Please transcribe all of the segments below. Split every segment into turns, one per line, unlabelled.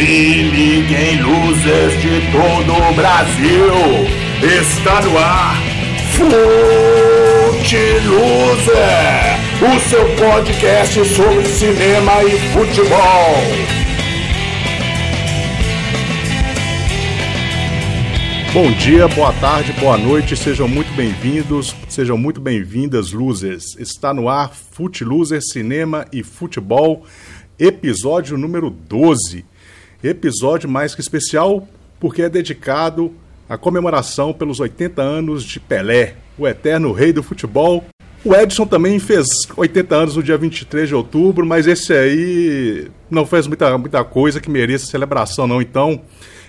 Se liguem luzes de todo o Brasil, está no ar Fute Loser, o seu podcast sobre cinema e futebol.
Bom dia, boa tarde, boa noite, sejam muito bem-vindos, sejam muito bem-vindas, losers. Está no ar Fute Loser, Cinema e Futebol, episódio número 12. Episódio mais que especial porque é dedicado à comemoração pelos 80 anos de Pelé, o eterno rei do futebol. O Edson também fez 80 anos no dia 23 de outubro, mas esse aí não fez muita, muita coisa que mereça celebração, não. Então,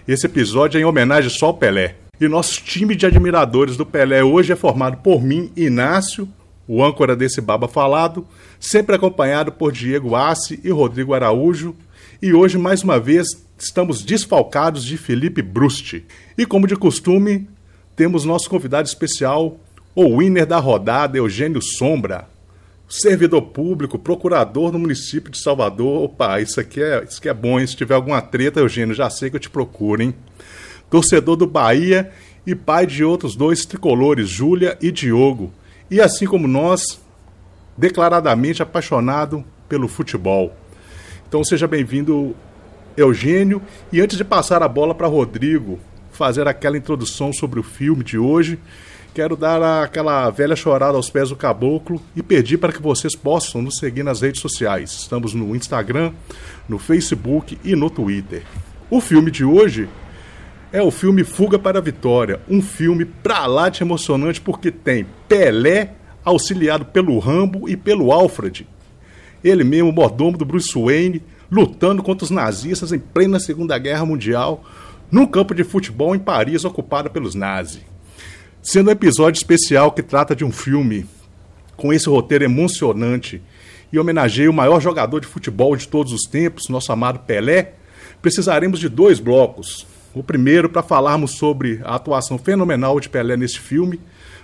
esse episódio é em homenagem só ao Pelé. E nosso time de admiradores do Pelé hoje é formado por mim, Inácio, o âncora desse baba falado, sempre acompanhado por Diego Assi e Rodrigo Araújo. E hoje, mais uma vez, estamos desfalcados de Felipe Brusti. E como de costume, temos nosso convidado especial, o winner da rodada, Eugênio Sombra, servidor público, procurador no município de Salvador. Opa, isso aqui é, isso aqui é bom, hein? Se tiver alguma treta, Eugênio, já sei que eu te procuro, hein? Torcedor do Bahia e pai de outros dois tricolores, Júlia e Diogo. E assim como nós, declaradamente apaixonado pelo futebol. Então seja bem-vindo, Eugênio. E antes de passar a bola para Rodrigo fazer aquela introdução sobre o filme de hoje, Quero dar aquela velha chorada aos pés do caboclo e pedir para que vocês possam nos seguir nas redes sociais. Estamos no Instagram, no Facebook e no Twitter. O filme de hoje é o filme Fuga para a Vitória, um filme pra lá de emocionante porque tem Pelé auxiliado pelo Rambo e pelo Alfred. Ele mesmo, mordomo do Bruce Wayne, lutando contra os nazistas em plena Segunda Guerra Mundial, num campo de futebol em Paris ocupado pelos nazis. Sendo um episódio especial que trata de um filme com esse roteiro emocionante e homenageia o maior jogador de futebol de todos os tempos, nosso amado Pelé, precisaremos de dois blocos. O primeiro para falarmos sobre a atuação fenomenal de Pelé neste filme,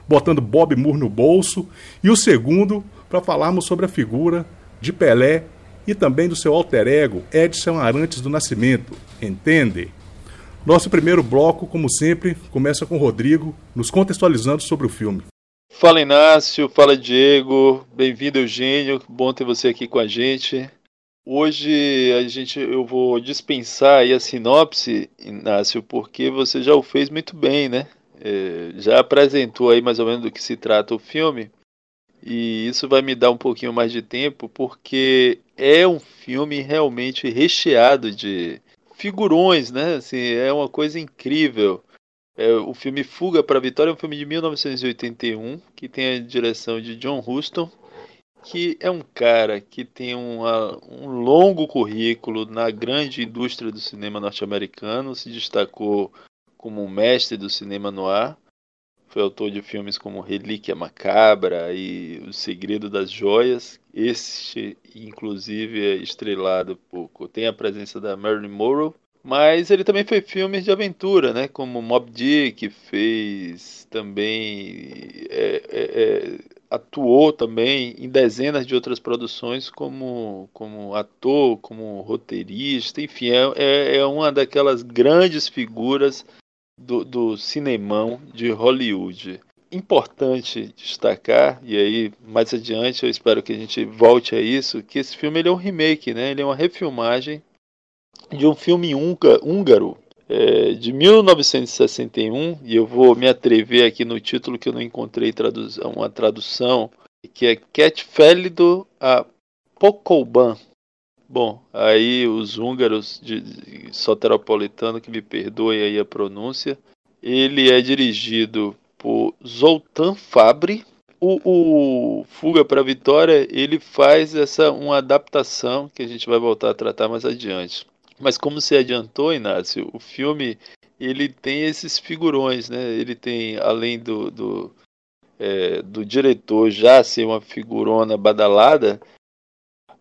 botando Bob Moore no bolso, e o segundo para falarmos sobre a figura de Pelé e também do seu alter ego, Edson Arantes do Nascimento. Entende? Nosso primeiro bloco, como sempre, começa com o Rodrigo, nos contextualizando sobre o filme.
Fala Inácio, fala Diego, bem-vindo Eugênio, bom ter você aqui com a gente. Hoje a gente, eu vou dispensar a sinopse, Inácio, porque você já o fez muito bem, né? É, já apresentou aí mais ou menos do que se trata o filme. E isso vai me dar um pouquinho mais de tempo, porque é um filme realmente recheado de, figurões, né? Assim, é uma coisa incrível. É, o filme Fuga para a Vitória é um filme de 1981 que tem a direção de John Huston, que é um cara que tem uma, um longo currículo na grande indústria do cinema norte-americano, se destacou como um mestre do cinema noir. Foi autor de filmes como Relíquia Macabra e O Segredo das Joias. Este, inclusive, é estrelado por. tem a presença da Marilyn Monroe. Mas ele também fez filmes de aventura, né? Como Mob Dick, fez também. É, é, é, atuou também em dezenas de outras produções como, como ator, como roteirista, enfim, é, é, é uma daquelas grandes figuras do, do cinemão de Hollywood. Importante destacar, e aí mais adiante eu espero que a gente volte a isso, que esse filme ele é um remake, né? ele é uma refilmagem de um filme húngaro é, de 1961, e eu vou me atrever aqui no título que eu não encontrei uma tradução, que é Cat Félido a Pokolban, Bom, aí os húngaros de, de soteropolitano, que me perdoem aí a pronúncia, ele é dirigido por Zoltan Fabre. O, o Fuga para a Vitória, ele faz essa uma adaptação que a gente vai voltar a tratar mais adiante. Mas como se adiantou, Inácio, o filme ele tem esses figurões, né? Ele tem, além do, do, é, do diretor já ser uma figurona badalada,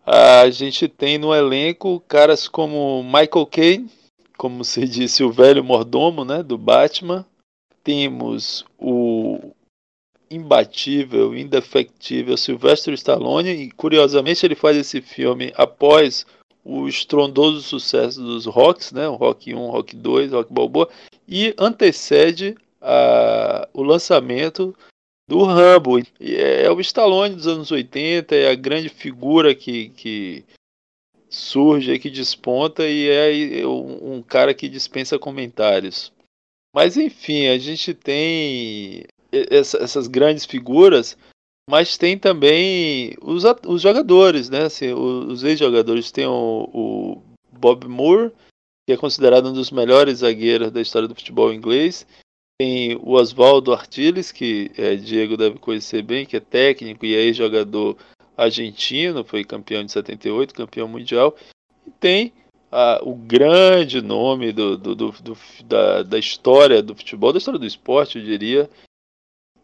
a gente tem no elenco caras como Michael Caine, como se disse, o velho mordomo né, do Batman. Temos o imbatível, indefectível Sylvester Stallone, e curiosamente ele faz esse filme após o estrondoso sucesso dos rocks, né? O Rock 1, Rock 2, Rock Balboa, e antecede a, o lançamento do Rambo. É, o Stallone dos anos 80, é a grande figura que, que surge, que desponta e é um, cara que dispensa comentários. Mas enfim, a gente tem essa, essas grandes figuras, mas tem também os, os jogadores, né? Assim, os ex-jogadores. Tem o, o Bob Moore, que é considerado um dos melhores zagueiros da história do futebol inglês. Tem o Oswaldo Artiles, que é, Diego deve conhecer bem, que é técnico e é ex-jogador argentino, foi campeão de 78, campeão mundial. E tem o grande nome do, do, do, do, da, da história do futebol, da história do esporte, eu diria,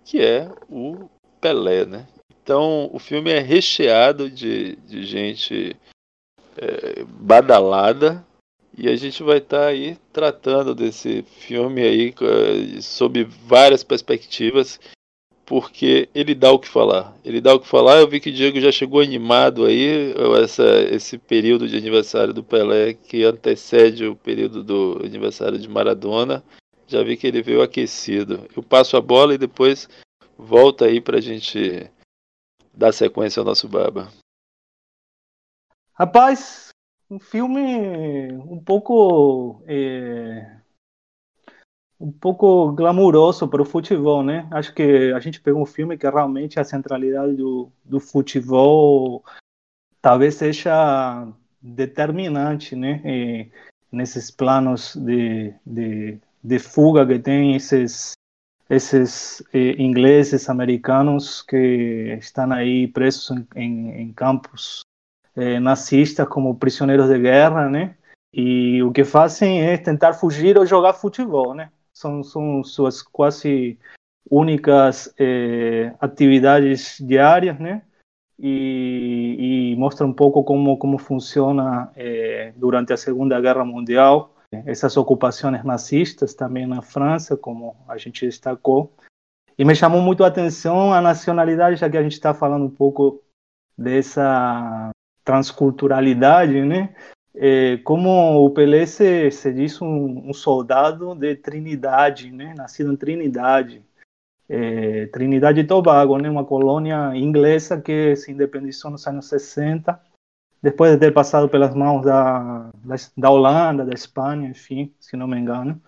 que é o Pelé, né? Então o filme é recheado de, de gente é, badalada, e a gente vai estar tá aí tratando desse filme aí sob várias perspectivas, porque ele dá o que falar. Ele dá o que falar. Eu vi que o Diego já chegou animado aí, essa, esse período de aniversário do Pelé, que antecede o período do aniversário de Maradona. Já vi que ele veio aquecido. Eu passo a bola e depois volta aí para a gente dar sequência ao nosso baba.
Rapaz, um filme um pouco é, um pouco glamuroso para o futebol, né? Acho que a gente pegou um filme que realmente a centralidade do, do futebol talvez seja determinante, né? E nesses planos de, de, de fuga que tem esses esses eh, ingleses americanos que estão aí presos em, em, em campos eh, nazistas como prisioneiros de guerra, né? E o que fazem é tentar fugir ou jogar futebol, né? São, são suas quase únicas eh, atividades diárias, né? E, e, mostra um pouco como como funciona eh, durante a Segunda Guerra Mundial essas ocupações nazistas também na França, como a gente destacou. E me chamou muito a atenção a nacionalidade, já que a gente está falando um pouco dessa transculturalidade, né? É, como o Pelé se, se diz um, um, soldado de Trinidade, né? Nascido em Trinidade, é, Trinidade e Tobago, né? Uma colônia inglesa que se independizou nos anos 60, depois de ter passado pelas mãos da, da, da Holanda, da Espanha, enfim, se não me engano.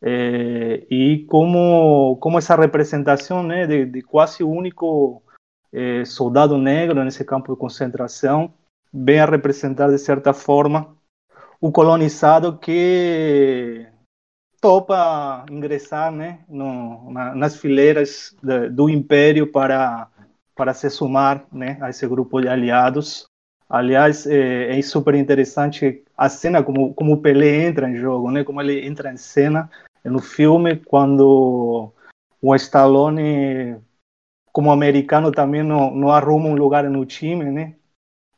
É, e como como essa representação né de, de quase único é, soldado negro nesse campo de concentração vem a representar de certa forma o colonizado que topa ingressar né, no, na, nas fileiras de, do império para, para se somar né, a esse grupo de aliados. Aliás, é, é, super interessante a cena como, como o Pelé entra em jogo, né, como ele entra em cena no filme, quando o Stallone, como americano, também não, não arruma um lugar no time, né?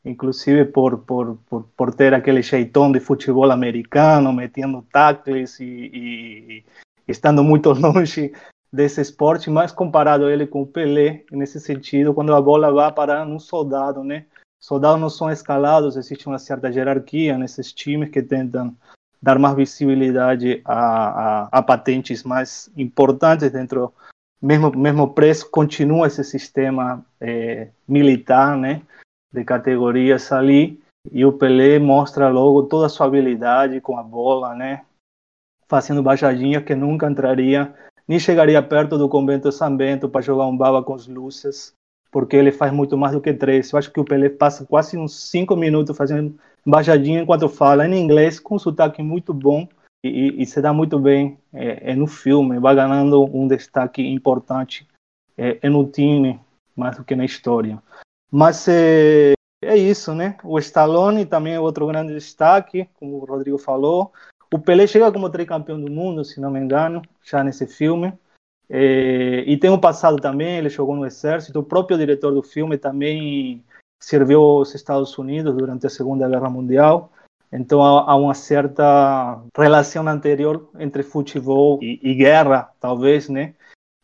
Inclusive por, por, por, por, ter aquele jeitão de futebol americano, metendo tackles e, e, estando muito longe desse esporte, mas comparado ele com o Pelé, nesse sentido, quando a bola vai parar num soldado, né? Soldados não são escalados, existe uma certa hierarquia nesses times que tentam dar mais visibilidade a, a, a patentes mais importantes dentro mesmo mesmo preço continua esse sistema é, militar, né? De categorias ali e o Pelé mostra logo toda a sua habilidade com a bola, né? Fazendo baixadinha que nunca entraria, nem chegaria perto do convento São Bento para jogar um baba com as luzes, porque ele faz muito mais do que três. Eu acho que o Pelé passa quase uns cinco minutos fazendo baixadinha enquanto fala em inglês, com um sotaque muito bom e, e se dá muito bem é, é, no filme, vai ganhando um destaque importante é, é no time mais do que na história. Mas é, é isso, né? O Stallone também é outro grande destaque, como o Rodrigo falou. O Pelé chega como tricampeão do mundo, se não me engano, já nesse filme. É, e tem um passado também, ele jogou no exército. O próprio diretor do filme também serviu aos Estados Unidos durante a Segunda Guerra Mundial. Então há, uma certa relação anterior entre futebol e, e guerra, talvez, né?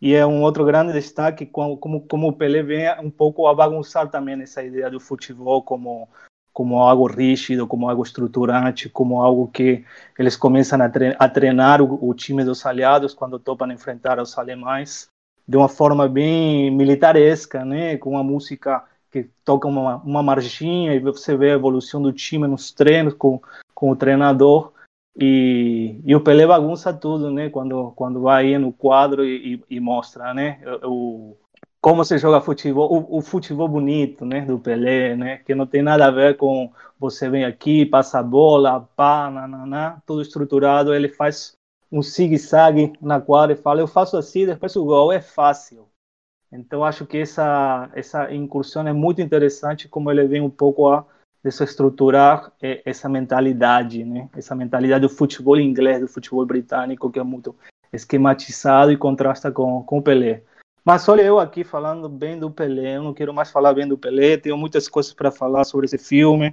E é um outro grande destaque como, como, como o Pelé vem um pouco a bagunçar também essa ideia do futebol como, como algo rígido, como algo estruturante, como algo que eles começam a treinar o, o time dos aliados quando topam enfrentar os alemães de uma forma bem militaresca, né, com uma música que toca uma, uma marginha e você vê a evolução do time nos treinos com, com o treinador e, e o Pelé bagunça tudo, né, quando quando vai no quadro e, e, e mostra, né, o, como se joga futebol, o, o, futebol bonito, né, do Pelé, né, que não tem nada a ver com você vem aqui, passa a bola, pá, nananá, tudo estruturado, ele faz um zigue-zague na quadra e fala, eu faço assim, depois o gol é fácil. Então acho que essa essa incursão é muito interessante, como ele vem um pouco a desestruturar é, essa mentalidade, né, essa mentalidade do futebol inglês, do futebol britânico, que é muito esquematizado e contrasta com, com o Pelé. Mas olha eu aqui falando bem do Pelé, eu não quero mais falar bem do Pelé, tenho muitas coisas para falar sobre esse filme.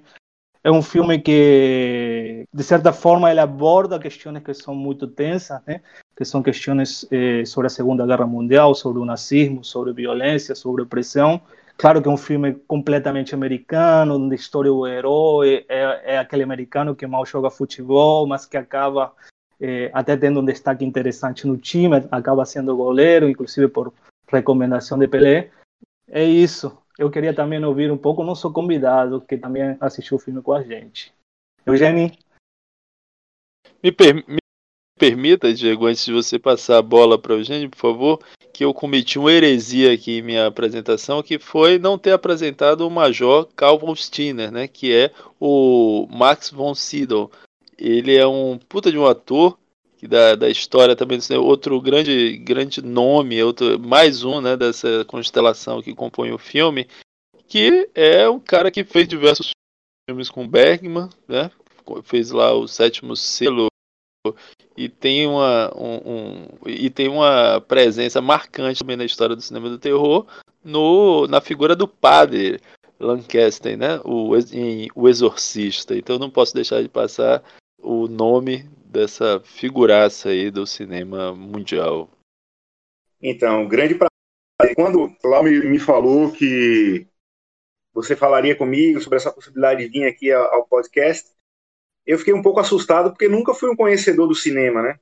É um filme que, de certa forma, ele aborda questões que são muito tensas, né? que são questões eh, sobre a Segunda Guerra Mundial, sobre o nazismo, sobre violência, sobre opressão. Claro que é um filme completamente americano, onde a história do herói é, é aquele americano que mal joga futebol, mas que acaba eh, até tendo um destaque interessante no time, acaba sendo goleiro, inclusive por recomendação de Pelé. É isso. Eu queria também ouvir um pouco o nosso convidado, que também assistiu o filme com a gente. Eugênio?
Me, per me permita, Diego, antes de você passar a bola para o Eugênio, por favor, que eu cometi uma heresia aqui em minha apresentação, que foi não ter apresentado o Major Calvin Stinner, né, que é o Max von Sydow. Ele é um puta de um ator, da, da história também outro grande grande nome outro mais um né dessa constelação que compõe o filme que é um cara que fez diversos filmes com Bergman né fez lá o sétimo selo e tem uma um, um, e tem uma presença marcante também na história do cinema do terror no na figura do padre Lancaster né o em, o exorcista então não posso deixar de passar o nome dessa figuraça aí do cinema mundial.
Então, grande prazer. Quando o Lau me, me falou que você falaria comigo sobre essa possibilidade de vir aqui ao, ao podcast, eu fiquei um pouco assustado porque nunca fui um conhecedor do cinema, né?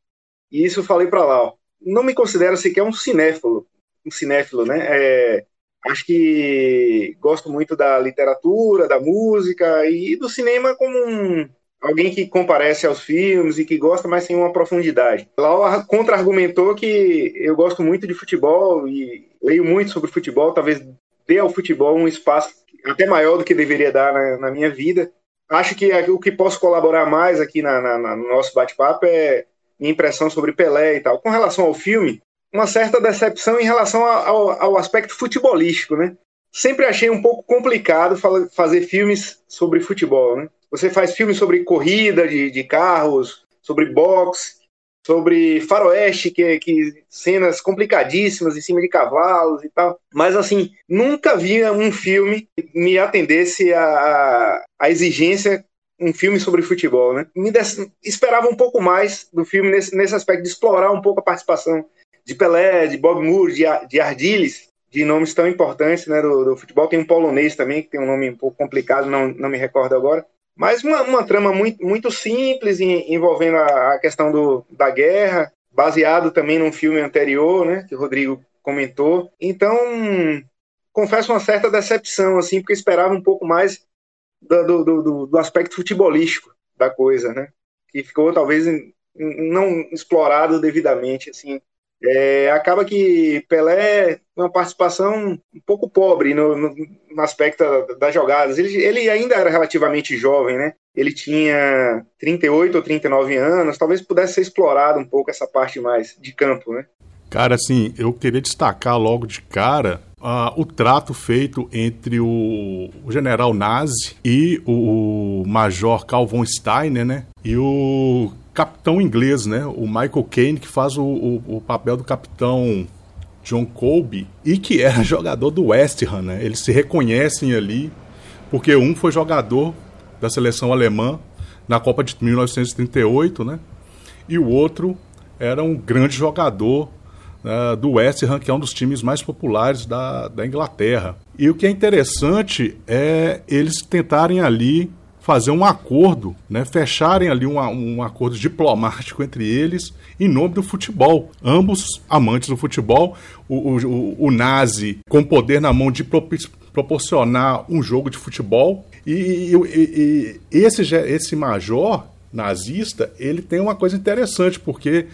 E isso eu falei para Lau. Não me considero sequer um cinéfilo, um cinéfilo, né? É, acho que gosto muito da literatura, da música e do cinema como um, alguém que comparece aos filmes e que gosta, mas sem uma profundidade. Lau contra-argumentou que eu gosto muito de futebol e leio muito sobre futebol, talvez dê ao futebol um espaço até maior do que deveria dar na, na minha vida. Acho que o que posso colaborar mais aqui na, na, no nosso bate-papo é minha impressão sobre Pelé e tal. Com relação ao filme, uma certa decepção em relação ao, ao aspecto futebolístico, né? Sempre achei um pouco complicado fazer filmes sobre futebol, né? Você faz filmes sobre corrida de, de carros, sobre boxe, sobre faroeste, que, que cenas complicadíssimas em cima de cavalos e tal. Mas assim, nunca vi um filme que me atendesse a, a exigência um filme sobre futebol, né? Me des... esperava um pouco mais do filme nesse, nesse aspecto de explorar um pouco a participação de Pelé, de Bob Moore, de, de Ardiles, de nomes tão importantes né, do, do, futebol. Tem um polonês também, que tem um nome um pouco complicado, não, não me recordo agora. Mas uma, uma trama muito, muito simples, envolvendo a, a questão do, da guerra, baseado também num filme anterior, né, que o Rodrigo comentou. Então, confesso uma certa decepção, assim, porque esperava um pouco mais do, do, do, do aspecto futebolístico da coisa, né, que ficou talvez não explorado devidamente, assim, é, acaba que Pelé uma participação um pouco pobre no, no, no aspecto das jogadas. Ele, ele, ainda era relativamente jovem, né? Ele tinha 38 ou 39 anos, talvez pudesse ser explorado um pouco essa parte mais de campo, né?
Cara, assim, eu queria destacar logo de cara uh, o trato feito entre o, o general nazi e o, o major Carl von Steiner, né? E o capitão inglês, né? O Michael Caine, que faz o, o, o papel do capitão John Colby e que era jogador do West Ham, né? Eles se reconhecem ali porque um foi jogador da seleção alemã na Copa de 1938, né? E o outro era um grande jogador uh, do West Ham, que é um dos times mais populares da, da Inglaterra. E o que é interessante é eles tentarem ali fazer um acordo, né, fecharem ali um, um acordo diplomático entre eles em nome do futebol. Ambos amantes do futebol, o, o, o nazi com poder na mão de proporcionar um jogo de futebol e, e, e, esse, esse major nazista, ele tem uma coisa interessante, porque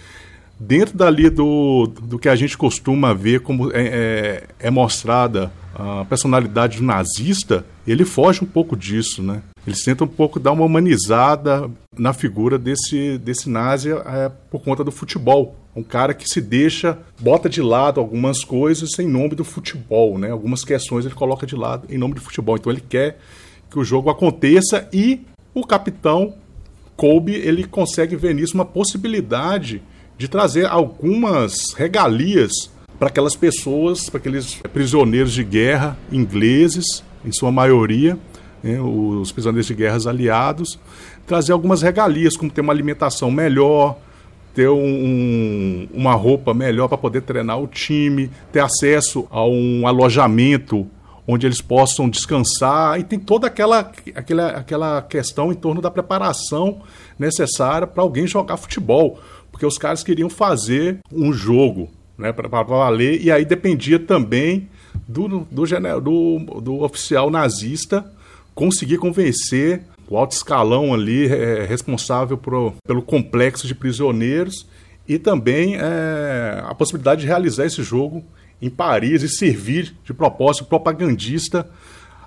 dentro dali do, do que a gente costuma ver como é, é, é mostrada a personalidade do nazista, ele foge um pouco disso, né? Ele tenta um pouco dar uma humanizada na figura desse, desse nazi é, por conta do futebol. Um cara que se deixa, bota de lado algumas coisas em nome do futebol, né? Algumas questões ele coloca de lado em nome do futebol. Então ele quer que o jogo aconteça e o capitão Kobe ele consegue ver nisso uma possibilidade de trazer algumas regalias para aquelas pessoas, para aqueles prisioneiros de guerra ingleses, em sua maioria, né, os prisioneiros de guerras aliados, trazer algumas regalias, como ter uma alimentação melhor, ter um, uma roupa melhor para poder treinar o time, ter acesso a um alojamento onde eles possam descansar, e tem toda aquela, aquela, aquela questão em torno da preparação necessária para alguém jogar futebol, porque os caras queriam fazer um jogo né, para valer, e aí dependia também do, do, do, do oficial nazista conseguir convencer o alto escalão ali é, responsável pelo complexo de prisioneiros e também é, a possibilidade de realizar esse jogo em Paris e servir de propósito propagandista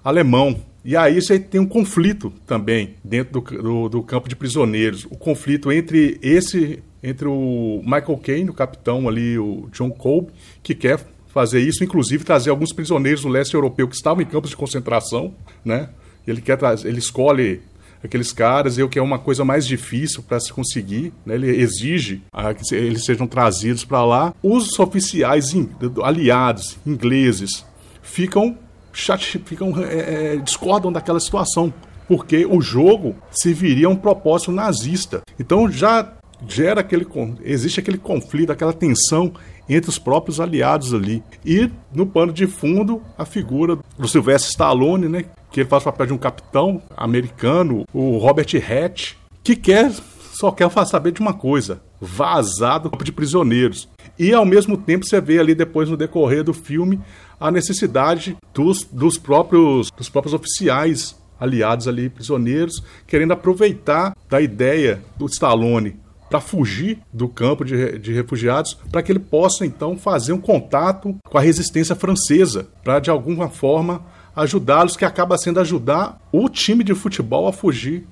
alemão. E aí você tem um conflito também dentro do, do, do, campo de prisioneiros. O conflito entre esse, entre o Michael Caine, o capitão ali, o John Colby, que quer fazer isso, inclusive trazer alguns prisioneiros do leste europeu que estavam em campos de concentração, né? Ele quer ele escolhe aqueles caras, e o que é uma coisa mais difícil para se conseguir, né? ele exige ah, que eles sejam trazidos para lá. Os oficiais aliados ingleses ficam chate, ficam é, é, discordam daquela situação, porque o jogo serviria a um propósito nazista. Então já gera aquele existe aquele conflito, aquela tensão entre os próprios aliados ali. E no pano de fundo, a figura do Sylvester Stallone, né, que ele faz o papel de um capitão americano, o Robert Hatch, que quer só quer saber de uma coisa: vazar do campo de prisioneiros. E ao mesmo tempo você vê ali depois no decorrer do filme a necessidade dos, dos próprios dos próprios oficiais aliados ali prisioneiros querendo aproveitar da ideia do Stallone para fugir do campo de, de refugiados, para que ele possa então fazer um contato com a resistência francesa, para de alguma forma ajudá-los, que acaba sendo ajudar o time de futebol a fugir,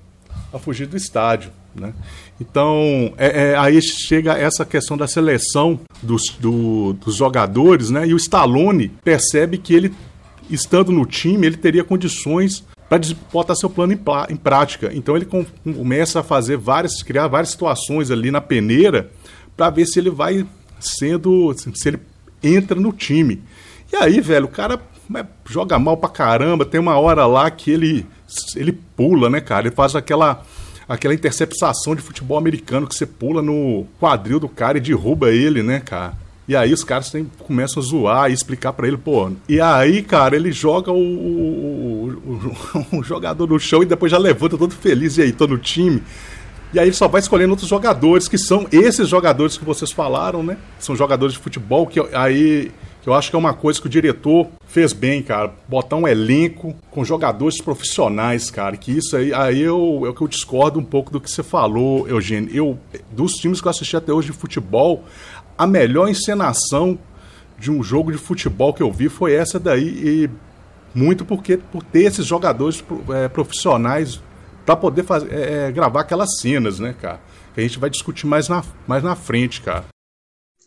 a fugir do estádio. Né? Então, é, é, aí chega essa questão da seleção dos, do, dos jogadores, né? E o Stallone percebe que ele, estando no time, ele teria condições para botar seu plano em, em, prática. Então ele com, começa a fazer várias, criar várias situações ali na peneira para ver se ele vai sendo, se ele entra no time. E aí, velho, o cara joga mal pra caramba. Tem uma hora lá que ele, ele pula, né, cara? Ele faz aquela aquela interceptação de futebol americano que você pula no quadril do cara e derruba ele, né, cara? E aí os caras tem, começam a zoar e explicar para ele, pô. E aí, cara, ele joga o, o, o, o, jogador no chão e depois já levanta todo feliz. E aí, tô no time. E aí ele só vai escolhendo outros jogadores, que são esses jogadores que vocês falaram, né? São jogadores de futebol que aí eu acho que é uma coisa que o diretor fez bem, cara. Botar um elenco com jogadores profissionais, cara. Que isso aí, aí eu, é que eu discordo um pouco do que você falou, Eugênio. Eu, dos times que eu assisti até hoje de futebol, a melhor encenação de um jogo de futebol que eu vi foi essa daí e muito porque por ter esses jogadores é, profissionais para poder fazer, é, é, gravar aquelas cenas, né, cara? Que a gente vai discutir mais na, mais na frente, cara.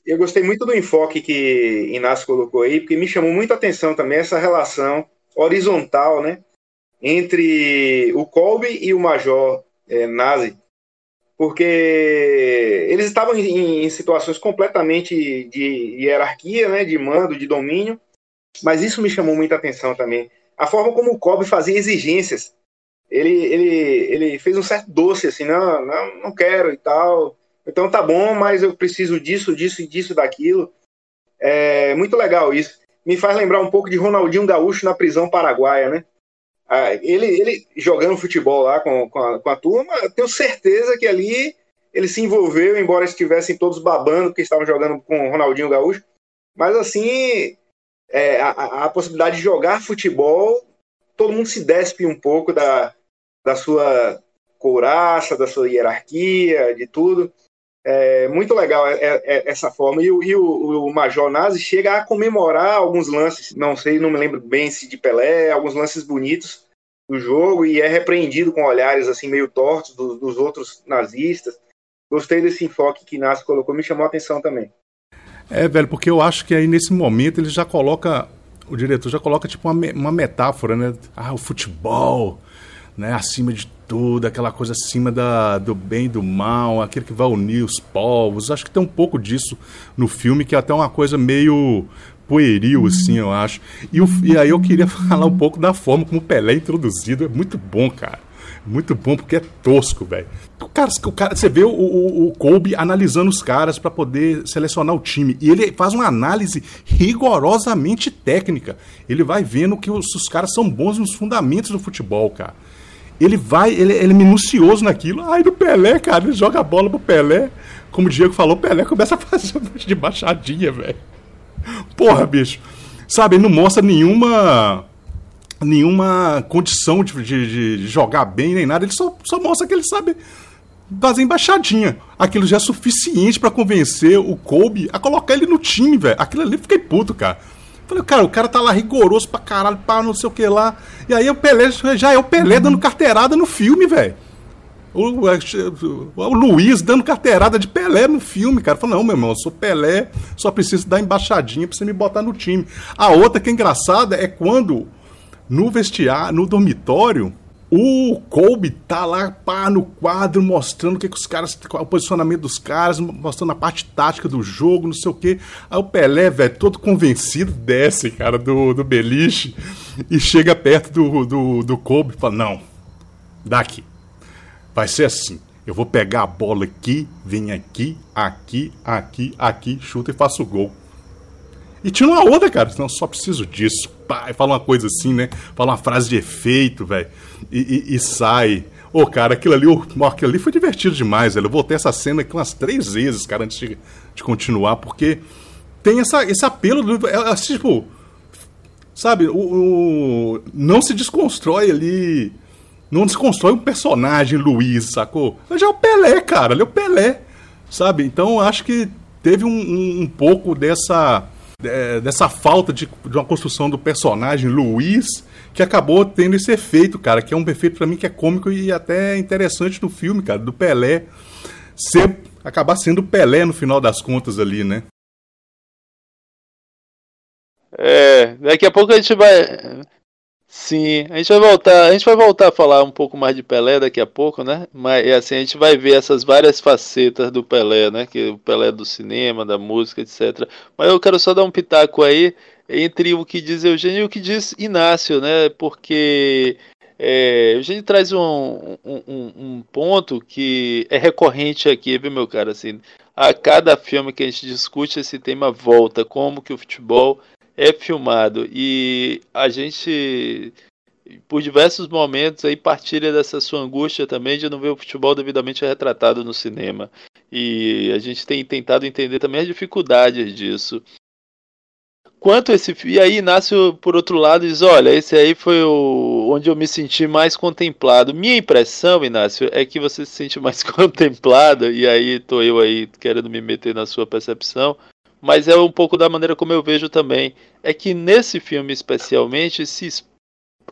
Eu gostei muito do enfoque que Inácio colocou aí, porque me chamou muito a atenção também essa relação horizontal, né, entre o Colby e o Major é, Nazi porque eles estavam em, em situações completamente de hierarquia, né, de mando, de domínio, mas isso me chamou muita atenção também. A forma como o Kobe fazia exigências. Ele, ele, ele fez um certo doce, assim, não, não, não quero e tal. Então tá bom, mas eu preciso disso, disso e disso, daquilo. É muito legal isso. Me faz lembrar um pouco de Ronaldinho Gaúcho na prisão paraguaia, né? Ah, ele, ele jogando futebol lá com, com, a, com a turma, tenho certeza que ali ele se envolveu, embora estivessem todos babando porque estavam jogando com o Ronaldinho Gaúcho. Mas assim, é, a, a, possibilidade de jogar futebol, todo mundo se despe um pouco da, da sua couraça, da sua hierarquia, de tudo. É muito legal é, é, é, essa forma. E, o, e o, o, Major Nazi chega a comemorar alguns lances, não sei, não me lembro bem se de Pelé, alguns lances bonitos do jogo, e é repreendido com olhares assim meio tortos do, dos outros nazistas. Gostei desse enfoque que Nazi colocou, me chamou a atenção também.
É, velho, porque eu acho que aí nesse momento ele já coloca, o diretor já coloca tipo uma, uma metáfora, né? Ah, o futebol, né? Acima de tudo, aquela coisa acima da, do bem e do mal, aquele que vai unir os povos. Acho que tem um pouco disso no filme, que é até uma coisa meio pueril, assim, eu acho. E, o, e aí eu queria falar um pouco da forma como o Pelé é introduzido. É muito bom, cara. Muito bom, porque é tosco, velho. O cara, o cara, você vê o, o, o Kobe analisando os caras para poder selecionar o time. E ele faz uma análise rigorosamente técnica. Ele vai vendo que os, os caras são bons nos fundamentos do futebol, cara ele vai, ele, ele é minucioso naquilo. Ai, do Pelé, cara, ele joga a bola pro Pelé. Como o Diego falou, o Pelé começa a fazer de baixadinha, velho. Porra, bicho. Sabe, ele não mostra nenhuma nenhuma condição de, de, de, jogar bem nem nada. Ele só, só mostra que ele sabe fazer embaixadinha. Aquilo já é suficiente para convencer o Kobe a colocar ele no time, velho. Aquilo ali fiquei puto, cara. Falei, cara, o cara tá lá rigoroso pra caralho, pá, não sei o que lá. E aí o Pelé já é o Pelé dando carteirada no filme, velho. O, o, Luiz dando carteirada de Pelé no filme, cara. Falou, não, meu irmão, eu sou Pelé, só preciso dar embaixadinha pra você me botar no time. A outra que é engraçada é quando no vestiário, no dormitório, o Kobe tá lá pá, no quadro mostrando o que, que os caras, o posicionamento dos caras, mostrando a parte tática do jogo, não sei o que. Aí o Pelé, velho, todo convencido, desce, cara, do, do beliche e chega perto do, do, do Kobe e fala: Não, daqui. Vai ser assim. Eu vou pegar a bola aqui, vem aqui, aqui, aqui, aqui, chuta e faço o gol. E tinha uma outra, cara, não só preciso disso. Pá, fala uma coisa assim, né? Fala uma frase de efeito, velho. E, e, e, sai. Ô, cara, aquilo ali, oh, aquilo ali foi divertido demais, velho. Eu voltei essa cena aqui umas três vezes, cara, antes de, de continuar, porque tem essa, esse apelo do. É, é, tipo. Sabe, o, o, não se desconstrói ali. Não desconstrói um personagem, Luiz, sacou? Já é o Pelé, cara. Ele é o Pelé. Sabe? Então acho que teve um, um, um pouco dessa é, dessa falta de, de, uma construção do personagem Luiz que acabou tendo esse efeito, cara, que é um efeito para mim que é cômico e até interessante no filme, cara, do Pelé ser acabar sendo Pelé no final das contas ali, né?
É, daqui a pouco a gente vai Sim, a gente vai voltar, a gente vai voltar a falar um pouco mais de Pelé daqui a pouco, né? Mas assim a gente vai ver essas várias facetas do Pelé, né? Que o Pelé do cinema, da música, etc. Mas eu quero só dar um pitaco aí entre o que diz Eugênio e o que diz Inácio, né? Porque é, Eugênio traz um, um, um, ponto que é recorrente aqui, viu, meu cara? Assim, a cada filme que a gente discute esse tema volta, como que o futebol é filmado e a gente por diversos momentos aí partilha dessa sua angústia também de não ver o futebol devidamente retratado no cinema. E a gente tem tentado entender também as dificuldades disso. Quanto esse e aí Inácio por outro lado diz, olha, esse aí foi o onde eu me senti mais contemplado. Minha impressão, Inácio, é que você se sente mais contemplado e aí tô eu aí querendo me meter na sua percepção mas é um pouco da maneira como eu vejo também. É que nesse filme especialmente, se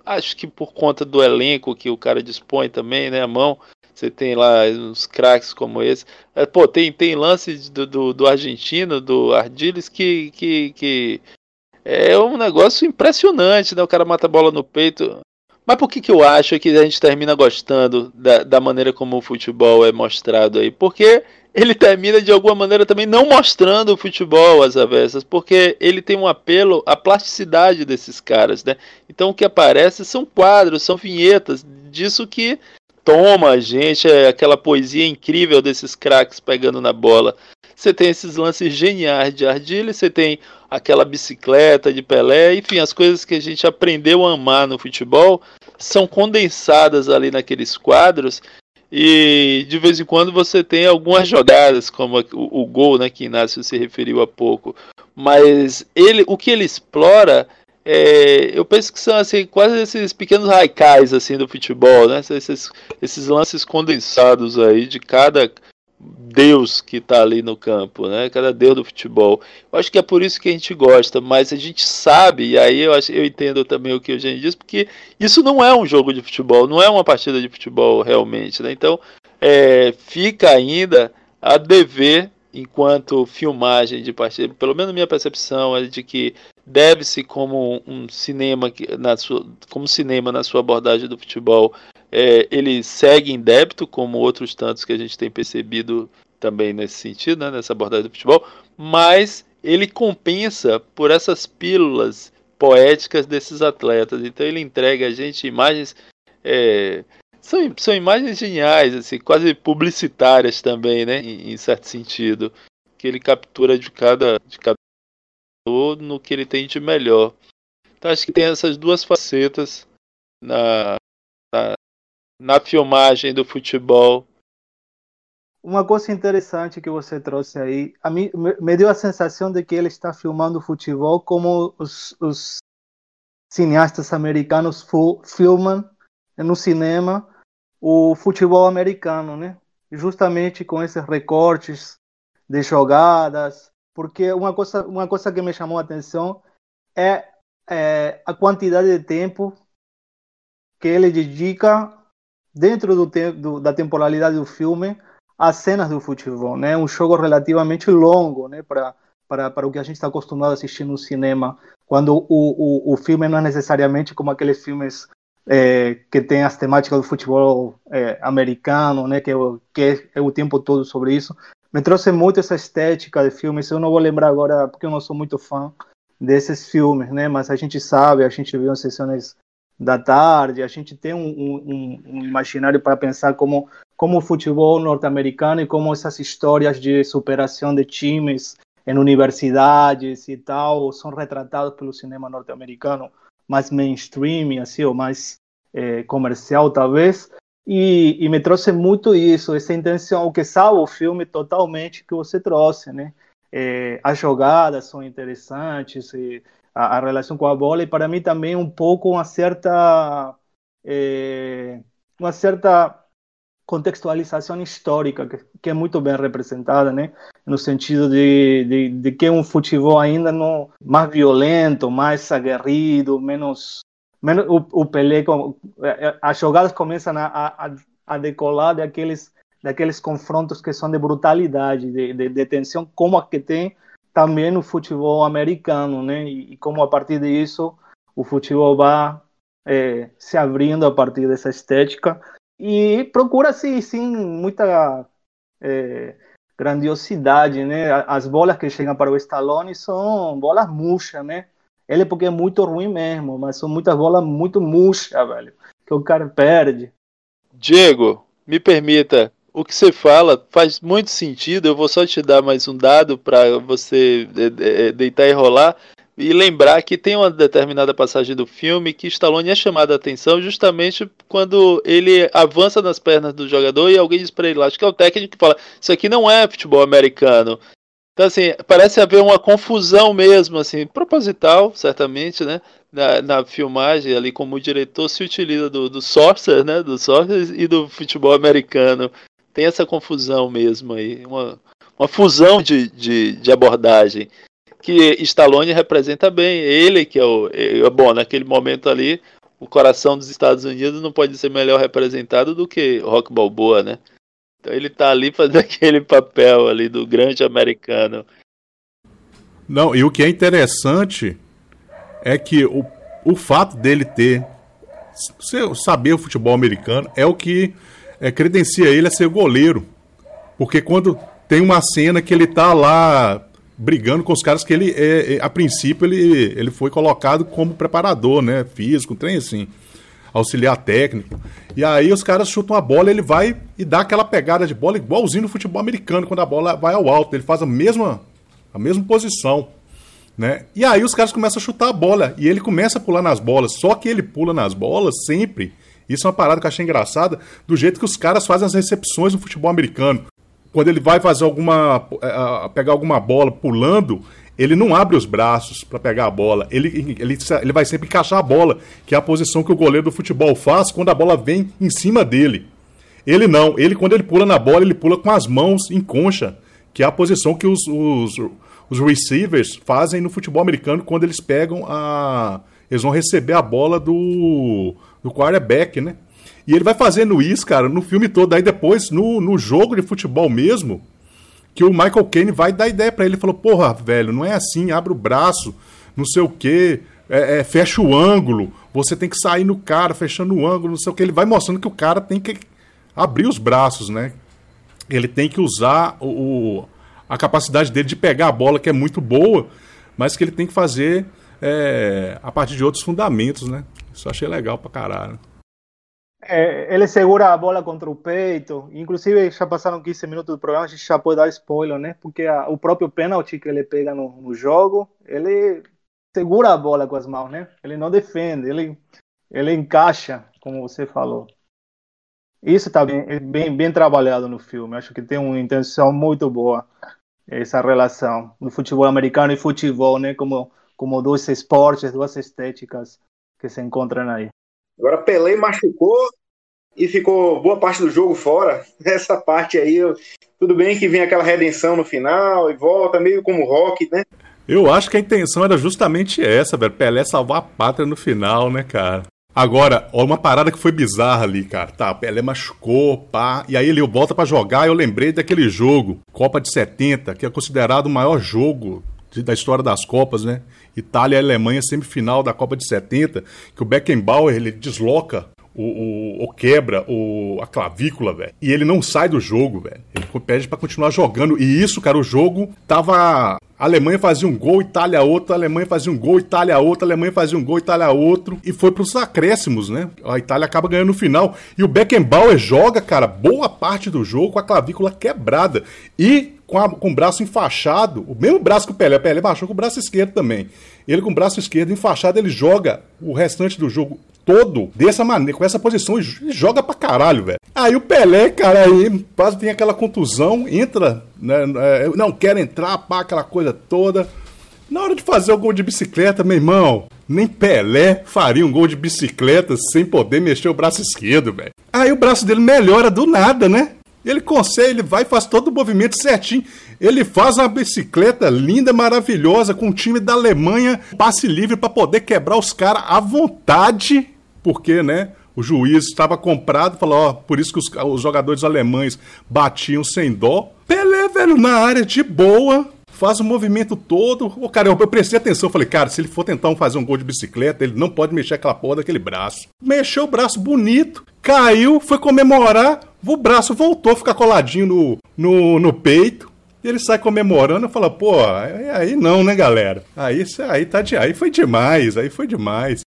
acho que por conta do elenco que o cara dispõe também, né, a mão, você tem lá uns craques como esse. É, pô, tem, tem lance do, do, do argentino, do Ardiles, que, que, que é um negócio impressionante, né? O cara mata a bola no peito. Mas por que, que eu acho que a gente termina gostando da, da maneira como o futebol é mostrado aí? Porque ele termina de alguma maneira também não mostrando o futebol às avessas, porque ele tem um apelo à plasticidade desses caras, né? Então o que aparece são quadros, são vinhetas disso que toma a gente, é aquela poesia incrível desses craques pegando na bola. Você tem esses lances geniais de Ardilha, você tem aquela bicicleta de Pelé, enfim, as coisas que a gente aprendeu a amar no futebol são condensadas ali naqueles quadros e de vez em quando você tem algumas jogadas, como o, o gol né, que Inácio se referiu há pouco. Mas ele, o que ele explora, é, eu penso que são assim, quase esses pequenos raicais assim, do futebol, né? esses, esses lances condensados aí de cada Deus que está ali no campo, né? Cada Deus do futebol. Eu acho que é por isso que a gente gosta, mas a gente sabe, e aí eu, acho, eu entendo também o que o Eugênio disse, porque isso não é um jogo de futebol, não é uma partida de futebol realmente, né? Então, é, fica ainda a dever, enquanto filmagem de partida, pelo menos minha percepção é de que deve-se como um cinema na sua, como cinema na sua abordagem do futebol é, ele segue em débito, como outros tantos que a gente tem percebido também nesse sentido, né, nessa abordagem do futebol, mas ele compensa por essas pílulas poéticas desses atletas. Então ele entrega a gente imagens. É, são, são imagens geniais, assim, quase publicitárias também, né, em, em certo sentido, que ele captura de cada, de cada no que ele tem de melhor. Então acho que tem essas duas facetas na, na, na filmagem do futebol.
Uma coisa interessante que você trouxe aí, a mim me deu a sensação de que ele está filmando futebol como os, os cineastas americanos filmam no cinema o futebol americano, né? Justamente com esses recortes de jogadas, porque uma coisa, uma coisa que me chamou a atenção é, é a quantidade de tempo que ele dedica dentro do, do, da temporalidade do filme, as cenas do futebol, né? Um jogo relativamente longo, né? Para para, para o que a gente está acostumado a assistir no cinema, quando o, o, o filme não é necessariamente como aqueles filmes é, que tem as temáticas do futebol é, americano, né? Que, que é o tempo todo sobre isso. Me trouxe muito essa estética de filmes. Eu não vou lembrar agora porque eu não sou muito fã desses filmes, né? Mas a gente sabe, a gente viu em sessões da tarde, a gente tem um, um, um imaginário para pensar como, como o futebol norte-americano e como essas histórias de superação de times em universidades e tal são retratados pelo cinema norte-americano mais mainstream, assim, ou mais é, comercial, talvez. E, e, me trouxe muito isso, essa intenção, que sabe o filme totalmente que você trouxe, né? É, as jogadas são interessantes, e, a, a, relação com a bola e para mim também um pouco uma certa é, uma certa contextualização histórica que, que, é muito bem representada, né? No sentido de, de, de que um futebol ainda não mais violento, mais aguerrido, menos menos o, o Pelé, as jogadas começam a, a, a decolar daqueles daqueles confrontos que são de brutalidade, de, de, de tensão, como a que tem também no futebol americano, né? E, e como a partir disso o futebol vai é, se abrindo a partir dessa estética e procura sim, muita é, grandiosidade, né? As bolas que chegam para o Stallone são bolas murchas, né? Ele porque é muito ruim mesmo, mas são muitas bolas muito murchas, velho, que o cara perde.
Diego, me permita, o que você fala faz muito sentido. Eu vou só te dar mais um dado para você deitar e rolar e lembrar que tem uma determinada passagem do filme que Stallone é chamado a atenção justamente quando ele avança nas pernas do jogador e alguém diz para ele, acho que é o técnico que fala, isso aqui não é futebol americano. Então assim, parece haver uma confusão mesmo, assim, proposital, certamente, né? Na, na filmagem ali como o diretor se utiliza do, do Sorcer, né? Do Sorcer e do futebol americano tem essa confusão mesmo aí, uma, uma fusão de, de, de abordagem que Stallone representa bem. Ele que é o. É, bom, naquele momento ali, o coração dos Estados Unidos não pode ser melhor representado do que Rock Balboa, né? Então ele tá ali fazendo aquele papel ali do grande americano.
Não, e o que é interessante é que o, o fato dele ter saber o futebol americano é o que é, credencia ele a ser goleiro. Porque quando tem uma cena que ele tá lá brigando com os caras que ele, é, é, a princípio, ele, ele foi colocado como preparador, né? Físico, trem assim. auxiliar técnico. E aí os caras chutam a bola, ele vai e dá aquela pegada de bola igualzinho no futebol americano, quando a bola vai ao alto. Ele faz a mesma, a mesma posição. Né? E aí os caras começam a chutar a bola e ele começa a pular nas bolas. Só que ele pula nas bolas sempre. Isso é uma parada que eu achei engraçada, do jeito que os caras fazem as recepções no futebol americano. Quando ele vai fazer alguma. Uh, pegar alguma bola pulando, ele não abre os braços para pegar a bola. Ele, ele, ele vai sempre encaixar a bola, que é a posição que o goleiro do futebol faz quando a bola vem em cima dele. Ele não. Ele, quando ele pula na bola, ele pula com as mãos em concha, que é a posição que os, os os receivers fazem no futebol americano quando eles pegam a. Eles vão receber a bola do, do quarterback, né? E ele vai fazendo isso, cara, no filme todo. Aí depois, no, no jogo de futebol mesmo, que o Michael Caine vai dar ideia para ele. Ele falou: Porra, velho, não é assim, abre o braço, não sei o quê, é, é, fecha o ângulo, você tem que sair no cara, fechando o ângulo, não sei o que. Ele vai mostrando que o cara tem que abrir os braços, né? Ele tem que usar o, a capacidade dele de pegar a bola, que é muito boa, mas que ele tem que fazer é, a partir de outros fundamentos, né? Isso achei legal pra caralho.
É, ele segura a bola contra o peito, inclusive já passaram 15 minutos do programa, a gente já pode dar spoiler, né? Porque a, o próprio pênalti que ele pega no, no, jogo, ele segura a bola com as mãos, né? Ele não defende, ele, ele encaixa, como você falou. Isso está bem, bem, bem trabalhado no filme, acho que tem uma intenção muito boa essa relação do futebol americano e futebol, né, como como dois esportes, duas estéticas que se encontram aí.
Agora Pelé machucou e ficou boa parte do jogo fora. Essa parte aí, tudo bem que vem aquela redenção no final e volta meio como rock, né?
Eu acho que a intenção era justamente essa, velho. Pelé salvar a pátria no final, né, cara? Agora, ó, uma parada que foi bizarra ali, cara. Tá, Pelé machucou, pá. E aí ele volta para jogar. Eu lembrei daquele jogo, Copa de 70, que é considerado o maior jogo de, da história das Copas, né? Itália e Alemanha, semifinal da Copa de 70, que o Beckenbauer ele desloca o, o, o, quebra o, a clavícula, velho. E ele não sai do jogo, velho. Ele pede para continuar jogando. E isso, cara, o jogo tava. A Alemanha fazia um gol, Itália outro, a Alemanha fazia um gol, Itália outro, a Alemanha fazia um gol, Itália outro. E foi pros acréscimos, né? A Itália acaba ganhando no final. E o Beckenbauer joga, cara, boa parte do jogo com a clavícula quebrada. E com, a, com o braço enfaixado, o mesmo braço que o Pelé. O Pelé baixou com o braço esquerdo também. Ele com o braço esquerdo enfaixado, ele joga o restante do jogo todo dessa maneira, com essa posição e joga pra caralho, velho. Aí o Pelé, cara, aí quase tem aquela contusão, entra, né, é, não quer entrar, pá, aquela coisa toda. Na hora de fazer o gol de bicicleta, meu irmão, nem Pelé faria um gol de bicicleta sem poder mexer o braço esquerdo, velho. Aí o braço dele melhora do nada, né? Ele consegue, ele vai faz todo o movimento certinho. Ele faz uma bicicleta linda, maravilhosa, com o time da Alemanha, passe livre para poder quebrar os caras à vontade porque, né, o juiz estava comprado, falou, ó, por isso que os, os jogadores alemães batiam sem dó. Pelé, velho, na área de boa, faz o movimento todo. O cara, eu, eu prestei atenção, falei, cara, se ele for tentar fazer um gol de bicicleta, ele não pode mexer aquela porra daquele braço. Mexeu o braço bonito, caiu, foi comemorar, o braço voltou a ficar coladinho no, no, no peito. E ele sai comemorando e fala, pô, aí, aí não, né, galera? Aí, aí, tá de, aí foi demais, aí foi demais.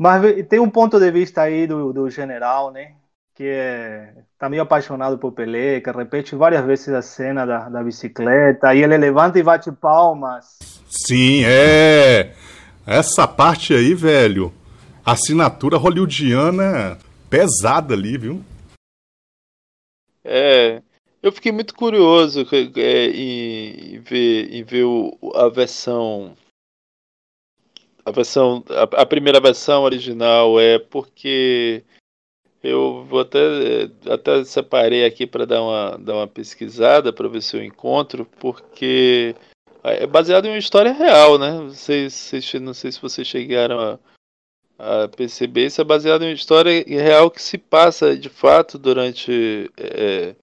Mas tem um ponto de vista aí do, do general, né? Que é, tá meio apaixonado por Pelé, que repete várias vezes a cena da, da bicicleta, e ele levanta e bate palmas.
Sim, é. Essa parte aí, velho. Assinatura hollywoodiana pesada ali, viu?
É. Eu fiquei muito curioso é, em, ver, em ver o, a versão a versão, a, a, primeira versão original é porque eu vou até, até separei aqui para dar uma, dar uma pesquisada para ver se eu encontro, porque é baseado em uma história real, né? Vocês, vocês não sei se vocês chegaram a, a perceber, isso é baseado em uma história real que se passa de fato durante é,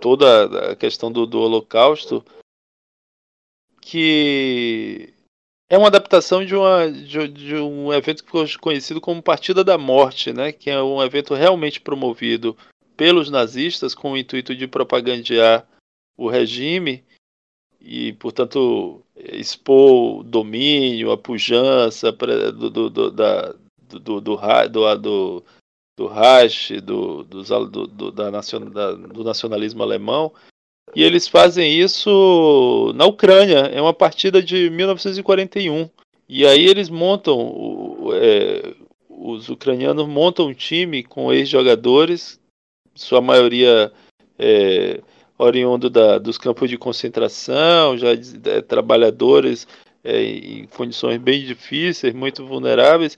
toda a questão do, do Holocausto, que é uma adaptação de, uma, de, de, um evento que ficou conhecido como Partida da Morte, né? que é um evento realmente promovido pelos nazistas com o intuito de propagandear o regime e, portanto, expor o domínio, a pujança do, do, do, da, do, do, do, do, do Reich, do, do, do, da, do nacionalismo alemão, e eles fazem isso na Ucrânia, é uma partida de 1941. E aí eles montam, é, os ucranianos montam um time com ex-jogadores, sua maioria é, oriundo da, dos campos de concentração, já é, trabalhadores é, em condições bem difíceis, muito vulneráveis,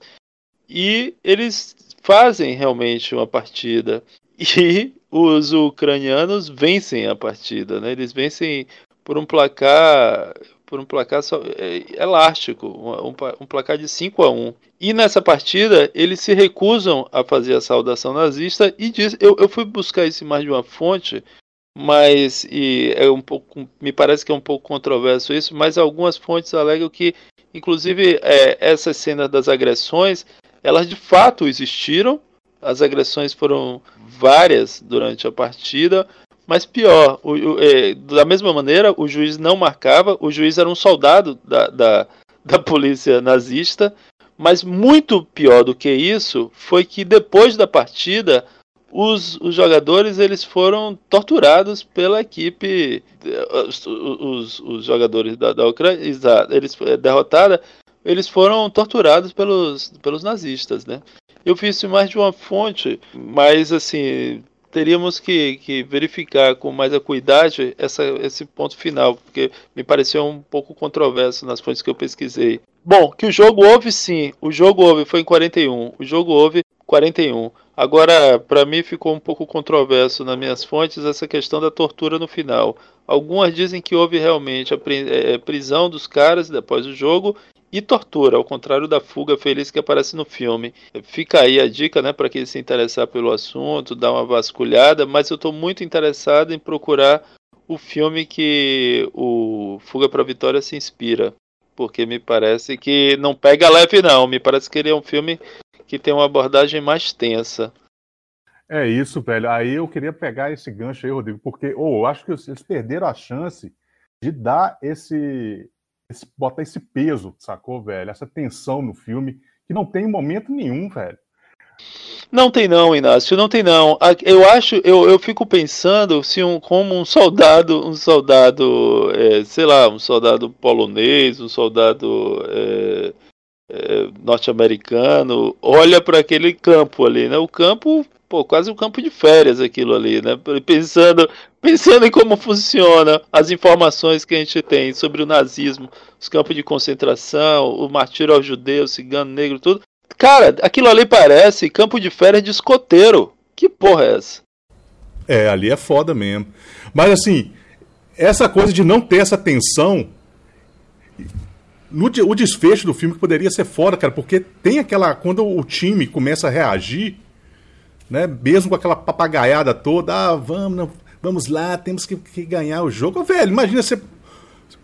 e eles fazem realmente uma partida. E os ucranianos vencem a partida, né? Eles vencem por um placar por um placar só, é, elástico, um, um, placar de 5 a 1. E nessa partida, eles se recusam a fazer a saudação nazista e diz, eu, eu fui buscar isso em mais de uma fonte, mas e é um pouco, me parece que é um pouco controverso isso, mas algumas fontes alegam que, inclusive, é, essas cenas das agressões, elas de fato existiram, as agressões foram várias durante a partida, mas pior, o, o, é, da mesma maneira, o juiz não marcava, o juiz era um soldado da, da, da polícia nazista, mas muito pior do que isso foi que depois da partida os, os jogadores eles foram torturados pela equipe, os, os, os jogadores da, da Ucrânia, eles é, derrotada, eles foram torturados pelos, pelos nazistas, né? Eu fiz isso mais de uma fonte, mas assim teríamos que, que verificar com mais acuidade essa, esse ponto final, porque me pareceu um pouco controverso nas fontes que eu pesquisei. Bom, que o jogo houve sim, o jogo houve, foi em 41, o jogo houve 41. Agora, para mim ficou um pouco controverso nas minhas fontes essa questão da tortura no final. Algumas dizem que houve realmente a é, prisão dos caras depois do jogo e tortura, ao contrário da fuga feliz que aparece no filme. Fica aí a dica, né, para quem se interessar pelo assunto, dar uma vasculhada, mas eu estou muito interessado em procurar o filme que o Fuga para a Vitória se inspira, porque me parece que não pega leve não, me parece que ele é um filme que tem uma abordagem mais tensa.
É isso, velho. Aí eu queria pegar esse gancho aí, Rodrigo, porque oh, eu acho que eles perderam a chance de dar esse, esse botar esse peso, sacou, velho? Essa tensão no filme que não tem momento nenhum, velho.
Não tem não, Inácio, não tem não. Eu acho, eu, eu fico pensando se um, como um soldado, um soldado, é, sei lá, um soldado polonês, um soldado é, é, norte-americano, olha para aquele campo ali, né? O campo, pô, quase um campo de férias aquilo ali, né? Pensando, pensando em como funciona as informações que a gente tem sobre o nazismo, os campos de concentração, o martírio ao judeu, cigano, negro, tudo. Cara, aquilo ali parece campo de férias de escoteiro. Que porra é essa?
É, ali é foda mesmo. Mas assim, essa coisa de não ter essa tensão no, o desfecho do filme poderia ser fora, cara, porque tem aquela. Quando o time começa a reagir, né? Mesmo com aquela papagaiada toda, ah, vamos, vamos lá, temos que, que ganhar o jogo. Velho, imagina se,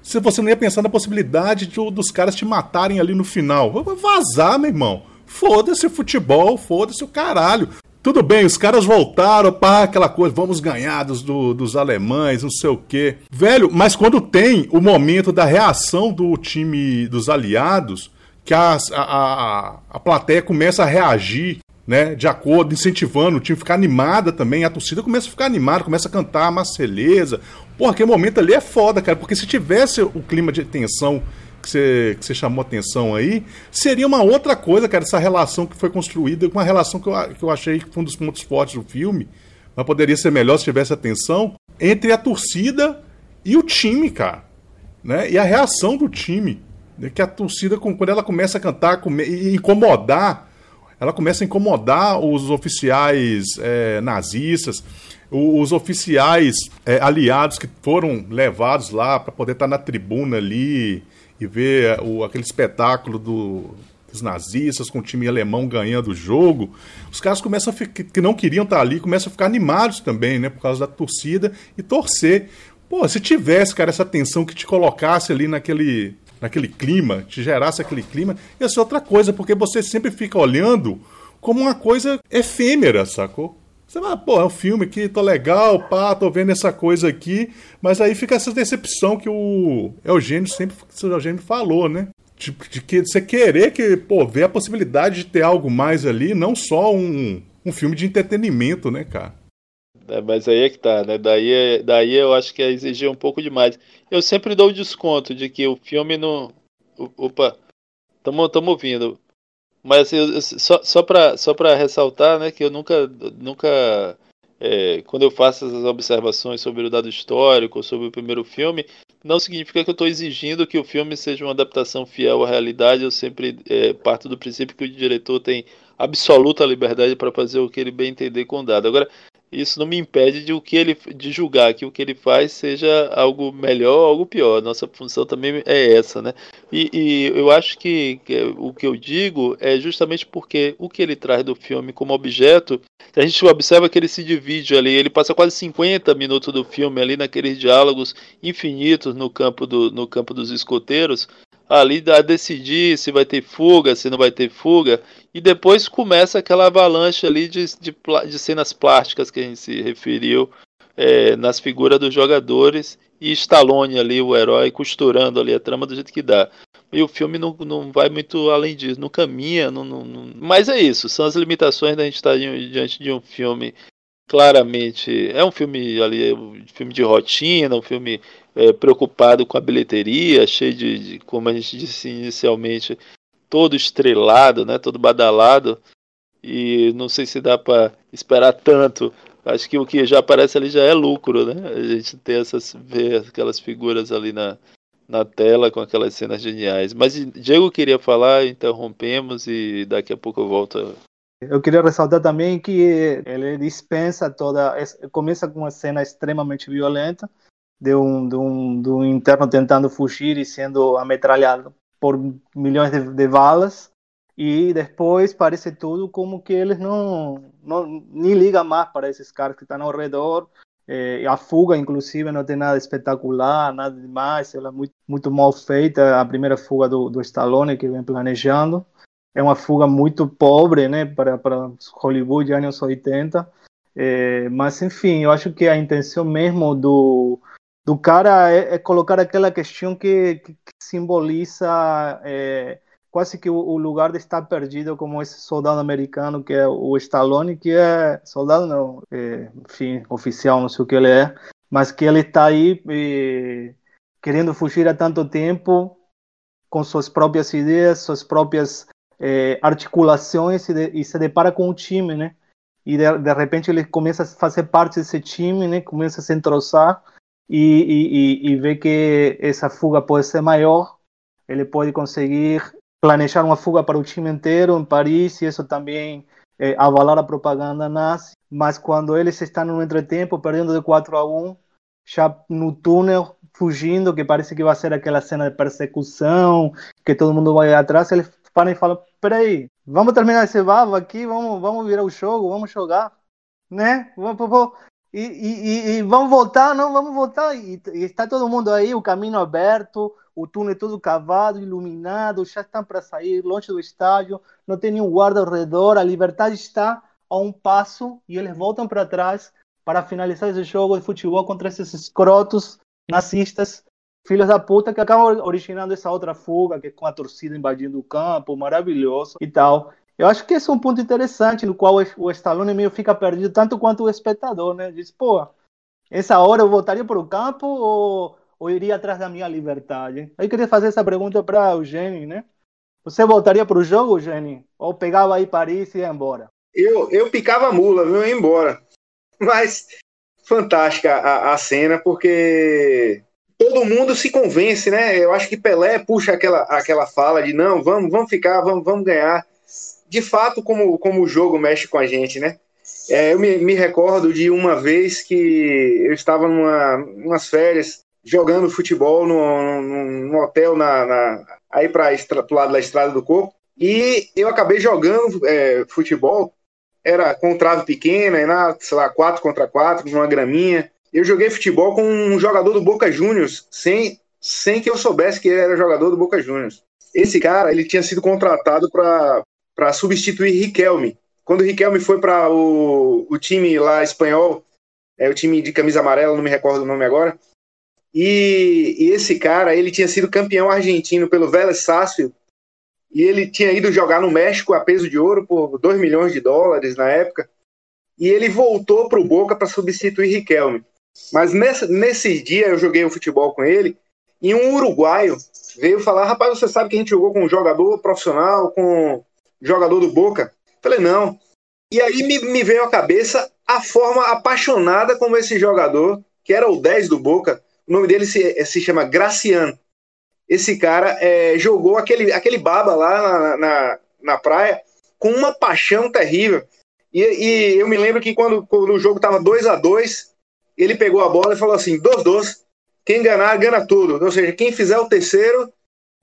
se você não ia pensar na possibilidade de, dos caras te matarem ali no final. Vazar, meu irmão. Foda-se futebol, foda-se o caralho. Tudo bem, os caras voltaram para aquela coisa, vamos ganhar dos, do, dos alemães, não sei o quê. Velho, mas quando tem o momento da reação do time dos aliados, que a, a, a, a plateia começa a reagir, né, de acordo, incentivando o time ficar animada também, a torcida começa a ficar animada, começa a cantar a Marceleza. Porra, aquele momento ali é foda, cara, porque se tivesse o clima de tensão que você, que você chamou atenção aí, seria uma outra coisa, cara, essa relação que foi construída, uma relação que eu, que eu achei que foi um dos pontos fortes do filme, mas poderia ser melhor se tivesse atenção, entre a torcida e o time, cara. Né? E a reação do time. Né? Que a torcida, quando ela começa a cantar e incomodar, ela começa a incomodar os oficiais é, nazistas, os oficiais é, aliados que foram levados lá para poder estar na tribuna ali e ver o, aquele espetáculo do, dos nazistas com o time alemão ganhando o jogo, os caras começam a ficar, que não queriam estar ali, começam a ficar animados também, né, por causa da torcida e torcer. Pô, se tivesse, cara, essa tensão que te colocasse ali naquele, naquele clima, te gerasse aquele clima, ia ser outra coisa, porque você sempre fica olhando como uma coisa efêmera, sacou? Você vai, pô, é um filme aqui, tô legal, pá, tô vendo essa coisa aqui, mas aí fica essa decepção que o Eugênio sempre, o Eugênio falou, né? de, de, que você querer que, pô, ver a possibilidade de ter algo mais ali, não só um, um filme de entretenimento, né, cara?
É, mas aí é que tá, né? Daí, é, daí eu acho que é exigir um pouco demais. Eu sempre dou o desconto de que o filme não. Opa, tamo, tamo ouvindo. Mas eu, só, só para só pra ressaltar, né, que eu nunca, nunca é, quando eu faço essas observações sobre o dado histórico, sobre o primeiro filme, não significa que eu estou exigindo que o filme seja uma adaptação fiel à realidade. Eu sempre é, parto do princípio que o diretor tem absoluta liberdade para fazer o que ele bem entender com o dado. Agora, isso não me impede de o que ele de julgar que o que ele faz seja algo melhor ou algo pior. Nossa função também é essa, né? E, e eu acho que, que, o que eu digo é justamente porque o que ele traz do filme como objeto, a gente observa que ele se divide ali, ele passa quase 50 minutos do filme ali naqueles diálogos infinitos no campo do, no campo dos escoteiros, ali a decidir se vai ter fuga, se não vai ter fuga, e depois começa aquela avalanche ali de, de, de cenas plásticas que a gente se referiu é, nas figuras dos jogadores e Stallone ali, o herói, costurando ali a trama do jeito que dá. E o filme não, não vai muito além disso, não caminha, não, não, não... mas é isso, são as limitações da gente estar diante de um filme claramente é um filme ali, é um filme de rotina, um filme é, preocupado com a bilheteria, cheio de, de, como a gente disse inicialmente, todo estrelado, né, todo badalado. E não sei se dá para esperar tanto. Acho que o que já aparece ali já é lucro, né? A gente ter essas ver aquelas figuras ali na, na tela com aquelas cenas geniais. Mas Diego queria falar, interrompemos e daqui a pouco eu volto
eu queria ressaltar também que ele dispensa toda. Começa com uma cena extremamente violenta de um, de um, de um interno tentando fugir e sendo ametralhado por milhões de, de balas. E depois parece tudo como que eles não, não nem ligam mais para esses caras que estão ao redor. É, a fuga, inclusive, não tem nada espetacular, nada demais. Ela é muito, muito mal feita. A primeira fuga do, do Stallone que vem planejando é uma fuga muito pobre, né, para, para Hollywood anos 80. É, mas, enfim, eu acho que a intenção mesmo do, do cara é, é colocar aquela questão que, que, que simboliza é, quase que o, o, lugar de estar perdido como esse soldado americano que é o Stallone, que é soldado não, é, enfim, oficial, não sei o que ele é, mas que ele está aí é, querendo fugir há tanto tempo com suas próprias ideias, suas próprias é, articulações e, de, e, se depara com o time, né? E de, de, repente ele começa a fazer parte desse time, né? Começa a se entrosar e, e, e vê que essa fuga pode ser maior. Ele pode conseguir planejar uma fuga para o time inteiro em Paris e isso também é, avalar a propaganda nazi. Mas quando eles estão no entretempo, perdendo de 4 a 1, já no túnel, fugindo, que parece que vai ser aquela cena de persecução, que todo mundo vai atrás, ele para e fala: peraí, vamos terminar esse babo aqui, vamos, vamos virar o jogo, vamos jogar, né? Vamos, vamos, e, e, e, vamos voltar, não, vamos voltar. E, e, está todo mundo aí, o caminho aberto, o túnel todo cavado, iluminado, já estão para sair, longe do estádio, não tem nenhum guarda ao redor, a liberdade está a um passo e eles voltam para trás para finalizar esse jogo de futebol contra esses escrotos nazistas filhos da puta que acabam originando essa outra fuga, que é com a torcida invadindo o campo, maravilhoso e tal. Eu acho que esse é um ponto interessante no qual o Stallone meio fica perdido tanto quanto o espectador, né? Diz, pô, essa hora eu voltaria para o campo ou, ou iria atrás da minha liberdade? Aí queria fazer essa pergunta para o Eugênio, né? Você voltaria para o jogo, Eugênio? Ou pegava aí Paris e ia embora?
Eu, eu picava a mula, viu? Ia embora. Mas fantástica a, a cena, porque todo mundo se convence, né? Eu acho que Pelé puxa aquela, aquela fala de não, vamos, vamos ficar, vamos, vamos ganhar. De fato, como, como o jogo mexe com a gente, né? É, eu me, me, recordo de uma vez que eu estava numa umas férias jogando futebol num, num hotel na, na aí para o lado da Estrada do Corpo e eu acabei jogando é, futebol era com trave pequena, na, sei lá, 4 contra 4, numa graminha eu joguei futebol com um jogador do Boca Juniors, sem, sem que eu soubesse que ele era jogador do Boca Juniors. Esse cara, ele tinha sido contratado para substituir Riquelme. Quando o Riquelme foi para o, o time lá espanhol, é o time de camisa amarela, não me recordo o nome agora, E, e, esse cara, ele tinha sido campeão argentino pelo Vélez Sarsfield e ele tinha ido jogar no México a peso de ouro por 2 milhões de dólares na época. E ele voltou para o Boca para substituir Riquelme. Mas nesse, nesse dia eu joguei o futebol com ele e um uruguaio veio falar: rapaz, você sabe que a gente jogou com um jogador profissional, com um jogador do Boca? Falei: não. E aí me, me veio à cabeça a forma apaixonada como esse jogador, que era o 10 do Boca, o nome dele se, se chama Graciano esse cara é, jogou aquele, aquele baba lá na, na, na, praia com uma paixão terrível. E, e eu me lembro que quando, quando o jogo estava 2 a 2 ele pegou a bola e falou assim: 2-2, quem ganhar, ganha tudo. Ou seja, quem fizer o terceiro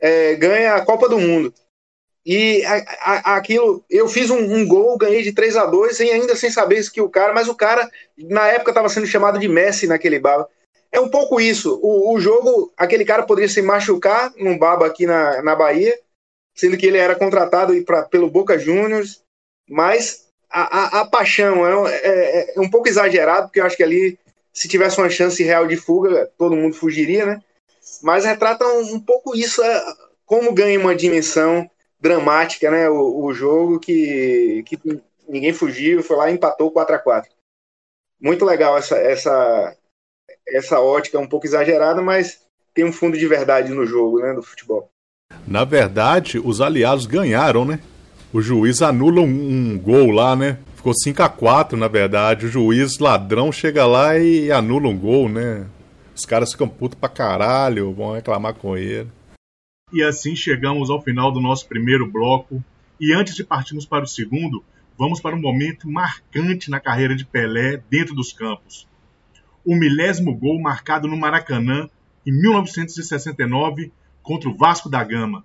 é, ganha a Copa do Mundo. E a, a, aquilo, eu fiz um, um, gol, ganhei de 3 a 2 e ainda sem saber isso que o cara, mas o cara, na época, estava sendo chamado de Messi naquele baba. É um pouco isso. O, o jogo, aquele cara poderia se machucar num baba aqui na, na Bahia, sendo que ele era contratado pra, pelo Boca Juniors, mas a, a, a paixão é, é, é, um pouco exagerado, porque eu acho que ali, se tivesse uma chance real de fuga, todo mundo fugiria, né? Mas retrata um, um pouco isso, é, como ganha uma dimensão dramática, né? O, o jogo que, que ninguém fugiu, foi lá e empatou 4 a 4 Muito legal essa, essa, essa ótica um pouco exagerada, mas tem um fundo de verdade no jogo, né, do futebol.
Na verdade, os aliados ganharam, né? O juiz anula um, um gol lá, né? Ficou 5 a 4 na verdade. O juiz ladrão chega lá e anula um gol, né? Os caras ficam putos pra caralho, vão reclamar com ele. E assim chegamos ao final do nosso primeiro bloco. E antes de partirmos para o segundo, vamos para um momento marcante na carreira de Pelé dentro dos campos o milésimo gol marcado no Maracanã em 1969 contra o Vasco da Gama.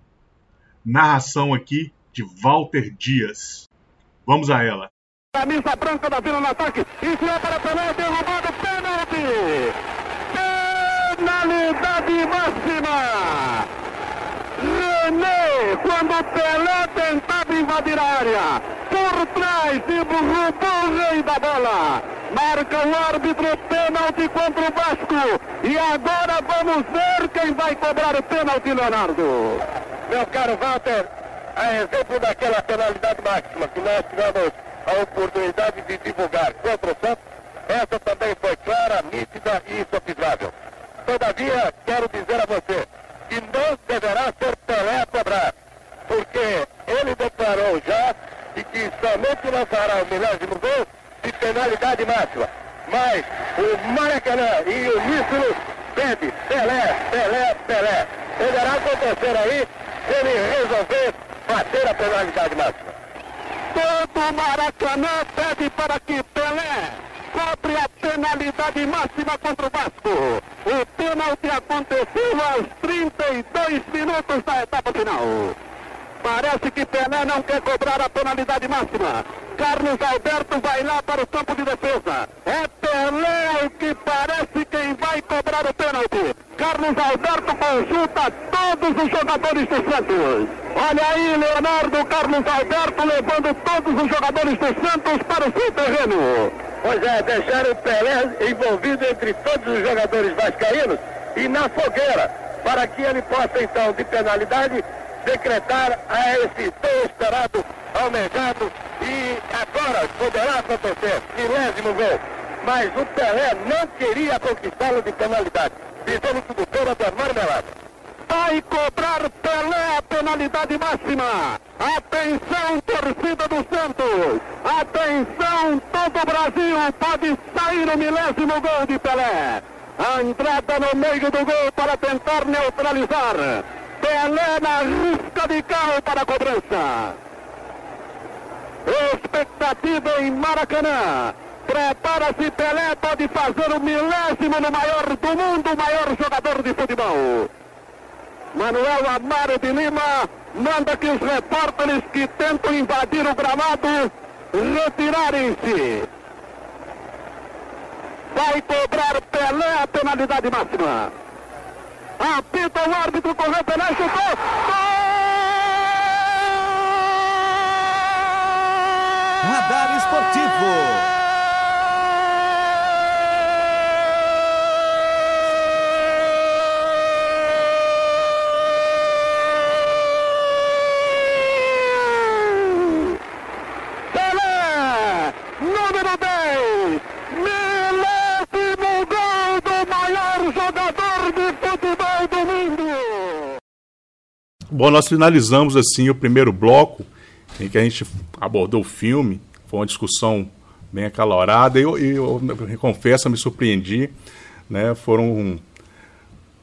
Narração aqui de Walter Dias. Vamos a ela.
Camisa branca da Vila no ataque. Enfiou para Pelé, derrubado, pênalti! Penalidade máxima! René, quando Pelé tentava invadir a área, por trás e roubou o rei da bola. Marca o árbitro pênalti contra o Vasco. E agora vamos ver quem vai cobrar o pênalti, Leonardo.
Meu caro Walter, a exemplo daquela penalidade máxima que nós tivemos a oportunidade de divulgar contra o Santos, essa também foi clara, nítida e insofismável. Todavia, quero dizer a você que não deverá ser Pelé a cobrar, porque ele declarou já de que somente lançará o milésimo gol de penalidade máxima. Mas o Maracanã e o Nísolo pede Pelé, Pelé, Pelé. Poderá acontecer aí se ele resolver bater a penalidade máxima.
Todo o Maracanã pede para que Pelé cobre a penalidade máxima contra o Vasco. O pênalti aconteceu aos 32 minutos da etapa final. Parece que Pelé não quer cobrar a penalidade máxima. Carlos Alberto vai lá para o campo de defesa. É Pelé o que parece quem vai cobrar o pênalti. Carlos Alberto consulta todos os jogadores do Santos. Olha aí, Leonardo Carlos Alberto levando todos os jogadores do Santos para o seu terreno.
Pois é, deixaram o Pelé envolvido entre todos os jogadores vascaínos e na fogueira, para que ele possa então, de penalidade, decretar a esse tão esperado, almejado e agora poderá acontecer, milésimo gol. Mas o Pelé não queria conquistá-lo de penalidade, dizendo que o doutor é marmelada.
Vai cobrar Pelé a penalidade máxima. Atenção, torcida do Santos. Atenção, todo o Brasil pode sair o milésimo gol de Pelé. Entrada no meio do gol para tentar neutralizar. Pelé na risca de carro para a cobrança. Expectativa em Maracanã. Prepara-se Pelé, pode fazer o milésimo no maior do mundo, o maior jogador de futebol. Manuel Amaro de Lima manda que os repórteres que tentam invadir o gramado retirarem-se. Vai cobrar Pelé a penalidade máxima. Apita o árbitro, correu Pelé, chutou. Gol!
Radar Esportivo.
Bom, nós finalizamos assim o primeiro bloco em que a gente abordou o filme. Foi uma discussão bem acalorada. E eu, eu, eu, confesso, me surpreendi. Né? Foram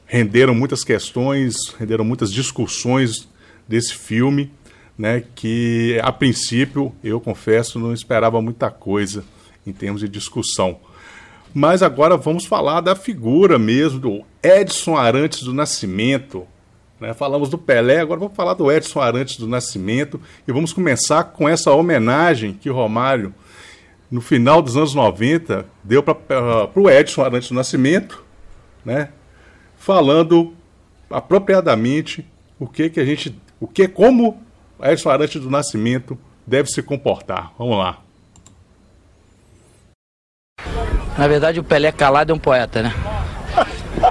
renderam muitas questões, renderam muitas discussões desse filme, né? Que a princípio eu confesso não esperava muita coisa em termos de discussão. Mas agora vamos falar da figura mesmo do Edson Arantes do Nascimento, né? Falamos do Pelé, agora vamos falar do Edson Arantes do Nascimento e vamos começar com essa homenagem que o Romário, no final dos anos 90, deu para o Edson Arantes do Nascimento, né? falando apropriadamente o que, que a gente. o que como Edson Arantes do Nascimento deve se comportar. Vamos lá.
Na verdade, o Pelé calado é um poeta, né?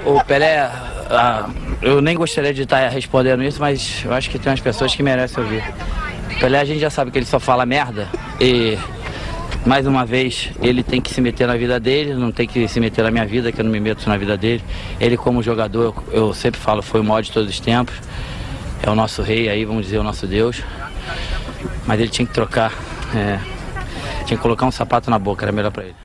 O Pelé. Eu nem gostaria de estar respondendo isso, mas eu acho que tem umas pessoas que merecem ouvir. Pelé a gente já sabe que ele só fala merda e mais uma vez ele tem que se meter na vida dele, não tem que se meter na minha vida, que eu não me meto na vida dele. Ele como jogador, eu sempre falo, foi o maior de todos os tempos. É o nosso rei aí, vamos dizer, o nosso Deus. Mas ele tinha que trocar, é, tinha que colocar um sapato na boca, era melhor para ele.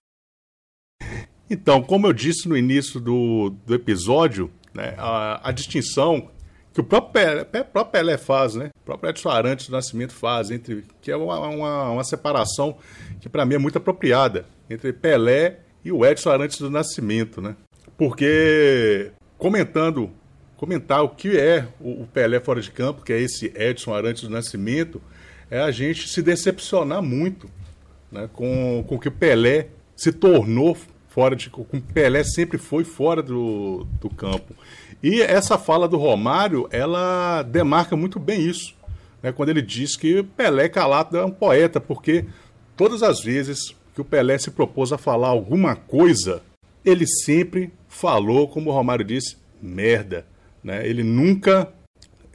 Então, como eu disse no início do, do episódio, né, a, a, distinção que o próprio Pelé, próprio Pelé faz, né? O próprio Edson Arantes do Nascimento faz, entre, que é uma, uma, uma separação que para mim é muito apropriada, entre Pelé e o Edson Arantes do Nascimento, né? Porque comentando, comentar o que é o, o Pelé fora de campo, que é esse Edson Arantes do Nascimento, é a gente se decepcionar muito né, com, com o que o Pelé se tornou fora de. Com Pelé sempre foi fora do, do campo. E essa fala do Romário, ela demarca muito bem isso. Né, quando ele diz que Pelé calado é um poeta, porque todas as vezes que o Pelé se propôs a falar alguma coisa, ele sempre falou, como o Romário disse, merda. Né? Ele nunca.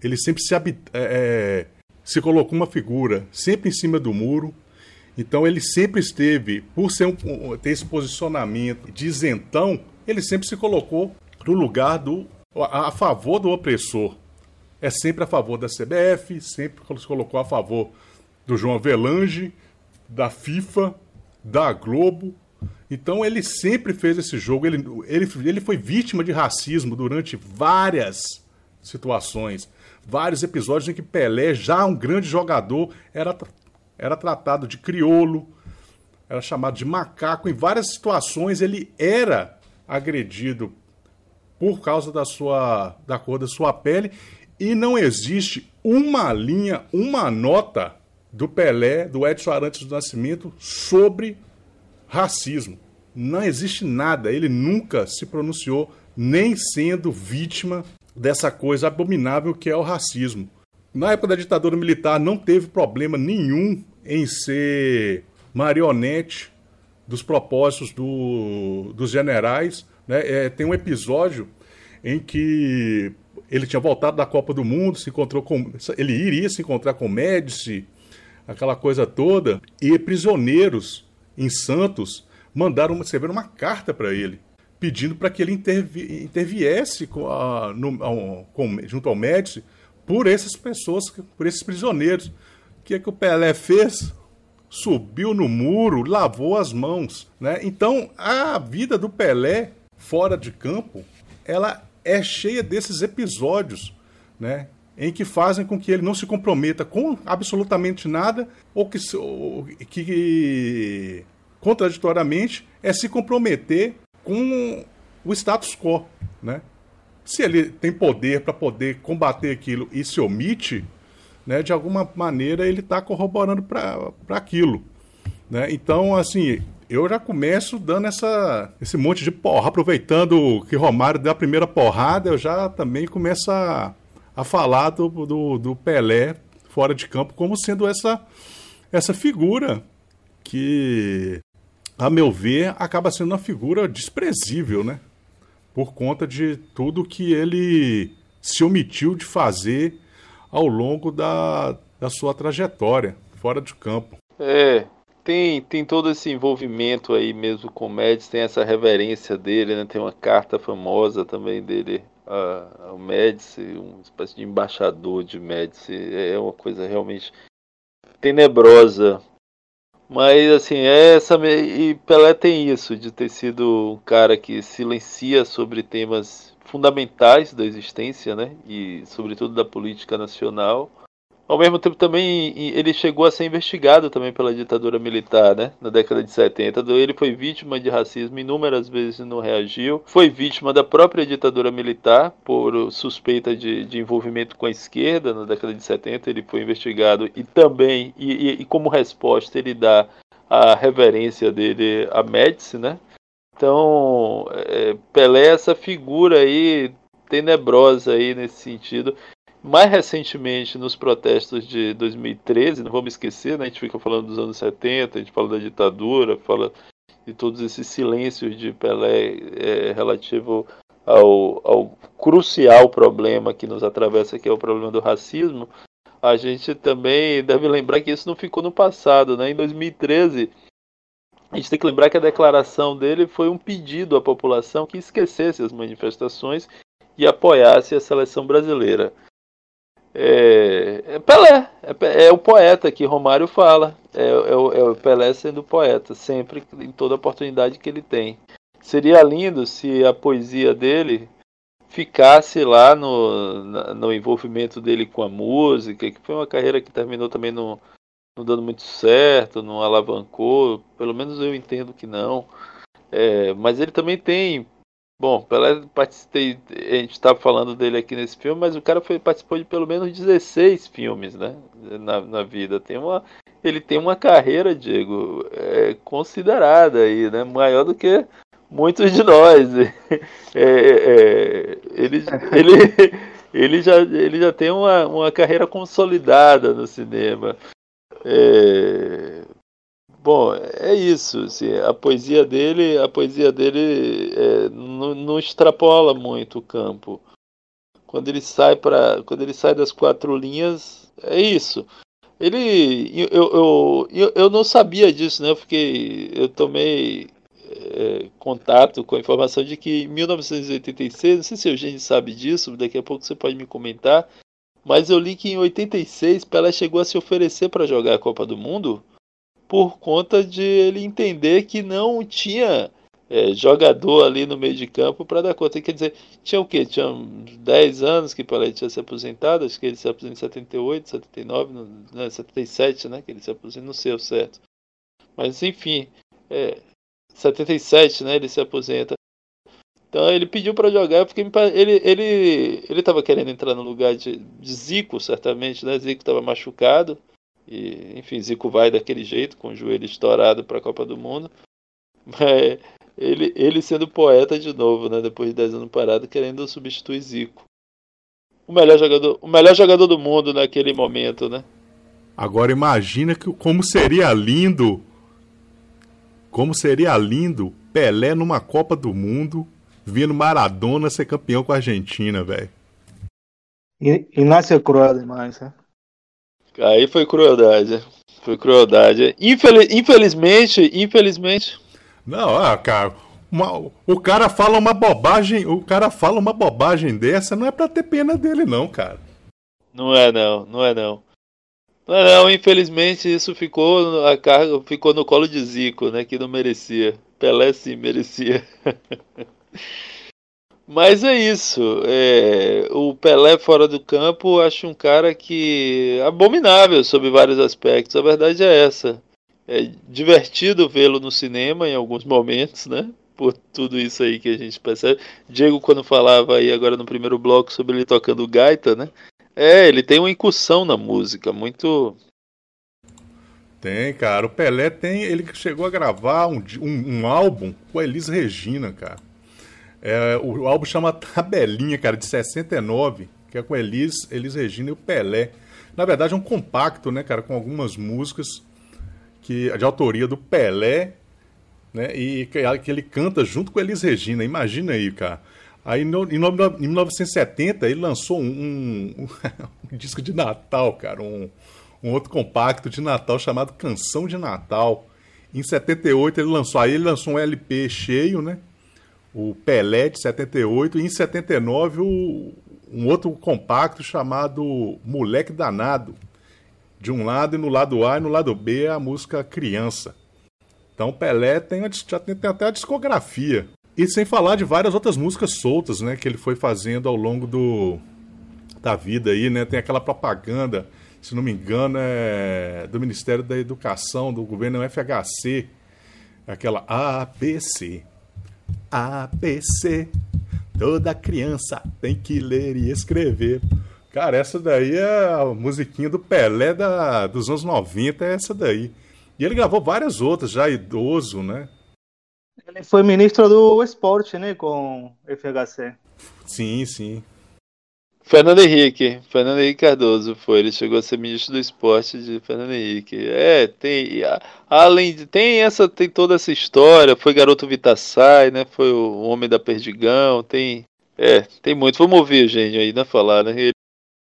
Ele sempre se, é, é, se colocou uma figura sempre em cima do muro, então ele sempre esteve, por ser um, ter esse posicionamento de isentão, ele sempre se colocou no lugar do a, a, favor do opressor. É sempre a favor da CBF, sempre se colocou a favor do João Avelange, da FIFA, da Globo. Então ele sempre fez esse jogo. Ele, ele, ele foi vítima de racismo durante várias situações, vários episódios em que Pelé, já um grande jogador, era era tratado de criolo, era chamado de macaco. Em várias situações ele era agredido por causa da sua da cor da sua pele e não existe uma linha, uma nota do Pelé, do Edson Arantes do Nascimento sobre racismo. Não existe nada, ele nunca se pronunciou nem sendo vítima dessa coisa abominável que é o racismo. Na época da ditadura militar não teve problema nenhum em ser marionete dos propósitos do, dos generais. Né? É, tem um episódio em que ele tinha voltado da Copa do Mundo, se encontrou com. Ele iria se encontrar com Médici, aquela coisa toda, e prisioneiros em Santos mandaram escrever uma carta para ele, pedindo para que ele intervi, interviesse com a, no, com, junto ao Médici por essas pessoas, por esses prisioneiros. Que, é que o Pelé fez? Subiu no muro, lavou as mãos. Né? Então, a vida do Pelé fora de campo, ela é cheia desses episódios, né? em que fazem com que ele não se comprometa com absolutamente nada, ou que, ou que contraditoriamente, é se comprometer com o status quo. Né? Se ele tem poder para poder combater aquilo e se omite, né, de alguma maneira ele está corroborando para aquilo. Né? Então, assim, eu já começo dando essa, esse monte de porra, aproveitando que Romário deu a primeira porrada, eu já também começo a, a falar do, do, do Pelé fora de campo como sendo essa, essa figura que, a meu ver, acaba sendo uma figura desprezível, né? Por conta de tudo que ele se omitiu de fazer ao longo da, da sua trajetória fora de campo.
É, tem, tem todo esse envolvimento aí mesmo com o Médici, tem essa reverência dele, né? Tem uma carta famosa também dele ao Médici, uma espécie de embaixador de Médici. É uma coisa realmente tenebrosa. Mas assim, é essa e Pelé tem isso de ter sido um cara que silencia sobre temas fundamentais da existência, né? E sobretudo da política nacional ao mesmo tempo também ele chegou a ser investigado também pela ditadura militar, né? Na década de 70. Ele foi vítima de racismo inúmeras vezes e não reagiu. Foi vítima da própria ditadura militar por suspeita de, de envolvimento com a esquerda na década de 70. Ele foi investigado e também, e, e, e como resposta, ele dá a reverência dele a Médici, né? Então, é, Pelé é essa figura aí tenebrosa aí nesse sentido mais recentemente, nos protestos de 2013, não vamos esquecer, né, a gente fica falando dos anos 70, a gente fala da ditadura, fala de todos esses silêncios de Pelé é, relativo ao, ao crucial problema que nos atravessa, que é o problema do racismo, a gente também deve lembrar que isso não ficou no passado. Né? Em 2013, a gente tem que lembrar que a declaração dele foi um pedido à população que esquecesse as manifestações e apoiasse a seleção brasileira. É, é Pelé, é, é, o poeta que Romário fala, é, é, é o Pelé sendo poeta, sempre, em toda oportunidade que ele tem. Seria lindo se a poesia dele ficasse lá no, no envolvimento dele com a música, que foi uma carreira que terminou também no, não dando muito certo, não alavancou, pelo menos eu entendo que não. É, mas ele também tem Bom, Pelé participei, a gente estava falando dele aqui nesse filme, mas o cara foi, participou de pelo menos 16 filmes, né? Na, na vida. Tem uma, ele tem uma carreira, Diego, é, considerada aí, né? Maior do que muitos de nós. É, é, ele, ele, ele, já, ele já tem uma, uma carreira consolidada no cinema. É, Bom, é isso. Assim, a poesia dele, a poesia dele é, não, não, extrapola muito o campo. Quando ele sai para, quando ele sai das quatro linhas, é isso. Ele, eu, eu, eu, eu não sabia disso, né? Eu fiquei, eu tomei é, contato com a informação de que em 1986, não sei se o Eugênio sabe disso, daqui a pouco você pode me comentar, mas eu li que em 86 Pelé chegou a se oferecer para jogar a Copa do Mundo por conta de ele entender que não tinha é, jogador ali no meio de campo para dar conta. Quer dizer, tinha o quê? Tinha 10 anos que Pelé tinha se aposentado, acho que ele se aposentou em 78, 79, não, 77, né? Que ele se aposentou, não sei o certo. Mas enfim, é, 77, né? Ele se aposenta. Então ele pediu para jogar porque ele ele ele estava querendo entrar no lugar de, de Zico, certamente, né? Zico estava machucado. E, enfim, Zico vai daquele jeito, com o joelho estourado para a Copa do Mundo. Mas ele, ele sendo poeta de novo, né? Depois de 10 anos parado, querendo substituir Zico. O melhor jogador, o melhor jogador do mundo naquele momento, né?
Agora imagina que, como seria lindo. Como seria lindo Pelé numa Copa do Mundo, vendo Maradona ser campeão com a Argentina, velho.
Inácio cruel demais, né?
Aí foi crueldade. Foi crueldade. Infeliz, infelizmente, infelizmente.
Não, ah, cara. Uma, o cara fala uma bobagem. O cara fala uma bobagem dessa, não é pra ter pena dele, não, cara.
Não é não, não é não. Não é não, infelizmente isso ficou a carga ficou no colo de Zico, né? Que não merecia. Pelé sim merecia. Mas é isso. É, o Pelé fora do campo, acho um cara que abominável sob vários aspectos. A verdade é essa. É divertido vê-lo no cinema em alguns momentos, né? Por tudo isso aí que a gente percebe. Diego, quando falava aí agora no primeiro bloco sobre ele tocando gaita, né? É, ele tem uma incursão na música, muito.
Tem, cara. O Pelé tem. Ele chegou a gravar um, um, um álbum com a Elis Regina, cara. É, o álbum chama Tabelinha, cara, de 69, que é com Elis, Elis Regina e o Pelé. Na verdade é um compacto, né, cara, com algumas músicas que de autoria do Pelé, né, e que, que ele canta junto com Elis Regina. Imagina aí, cara. Aí no, em, 1970 ele lançou um, um, um, disco de Natal, cara, um, um outro compacto de Natal chamado Canção de Natal. Em 78 ele lançou, aí ele lançou um LP cheio, né? O Pelé de 78 e em 79 o, um outro compacto chamado Moleque Danado. De um lado e no lado A e no lado B a música Criança. Então Pelé tem, já tem, tem até a discografia. E sem falar de várias outras músicas soltas, né, que ele foi fazendo ao longo do da vida aí, né? Tem aquela propaganda, se não me engano, é do Ministério da Educação, do governo FHC, aquela ABC. ABC. Toda criança tem que ler e escrever. Cara, essa daí é a musiquinha do Pelé da, dos anos 90, é essa daí. E ele gravou várias outras, já idoso, né?
Ele foi ministro do esporte, né, com FHC.
Sim, sim.
Fernando Henrique, Fernando Henrique Cardoso foi, ele chegou a ser ministro do esporte de Fernando Henrique. É, tem além de tem essa tem toda essa história, foi garoto Vitassai, né? Foi o homem da Perdigão, tem é, tem muito. Vamos ouvir gênio aí, né, falar, né?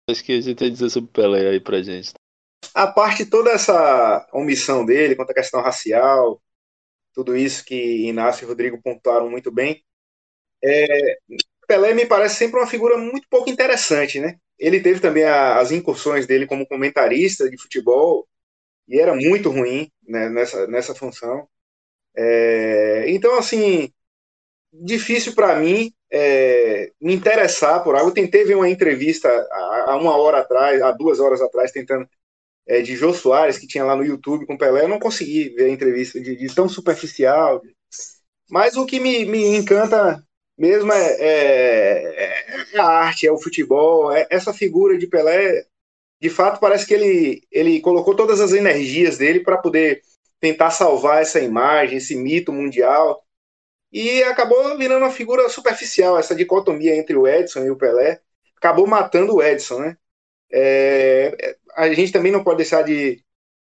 Acho que a gente tem a dizer sobre o Pelé aí pra gente.
A parte toda essa omissão dele quanto à questão racial, tudo isso que Inácio e Rodrigo pontuaram muito bem, é, Pelé me parece sempre uma figura muito pouco interessante, né? Ele teve também a, as incursões dele como comentarista de futebol e era muito ruim né, nessa, nessa função. É, então, assim, difícil para mim é, me interessar por algo. Eu tentei ver uma entrevista há, uma hora atrás, há duas horas atrás, tentando é, de Jô Soares, que tinha lá no YouTube com Pelé. Eu não consegui ver a entrevista de, de tão superficial. Mas o que me, me encanta mesmo é, é, é, a arte, é o futebol, é, essa figura de Pelé, de fato parece que ele, ele colocou todas as energias dele para poder tentar salvar essa imagem, esse mito mundial, e acabou virando uma figura superficial, essa dicotomia entre o Edson e o Pelé, acabou matando o Edson, né? É, a gente também não pode deixar de,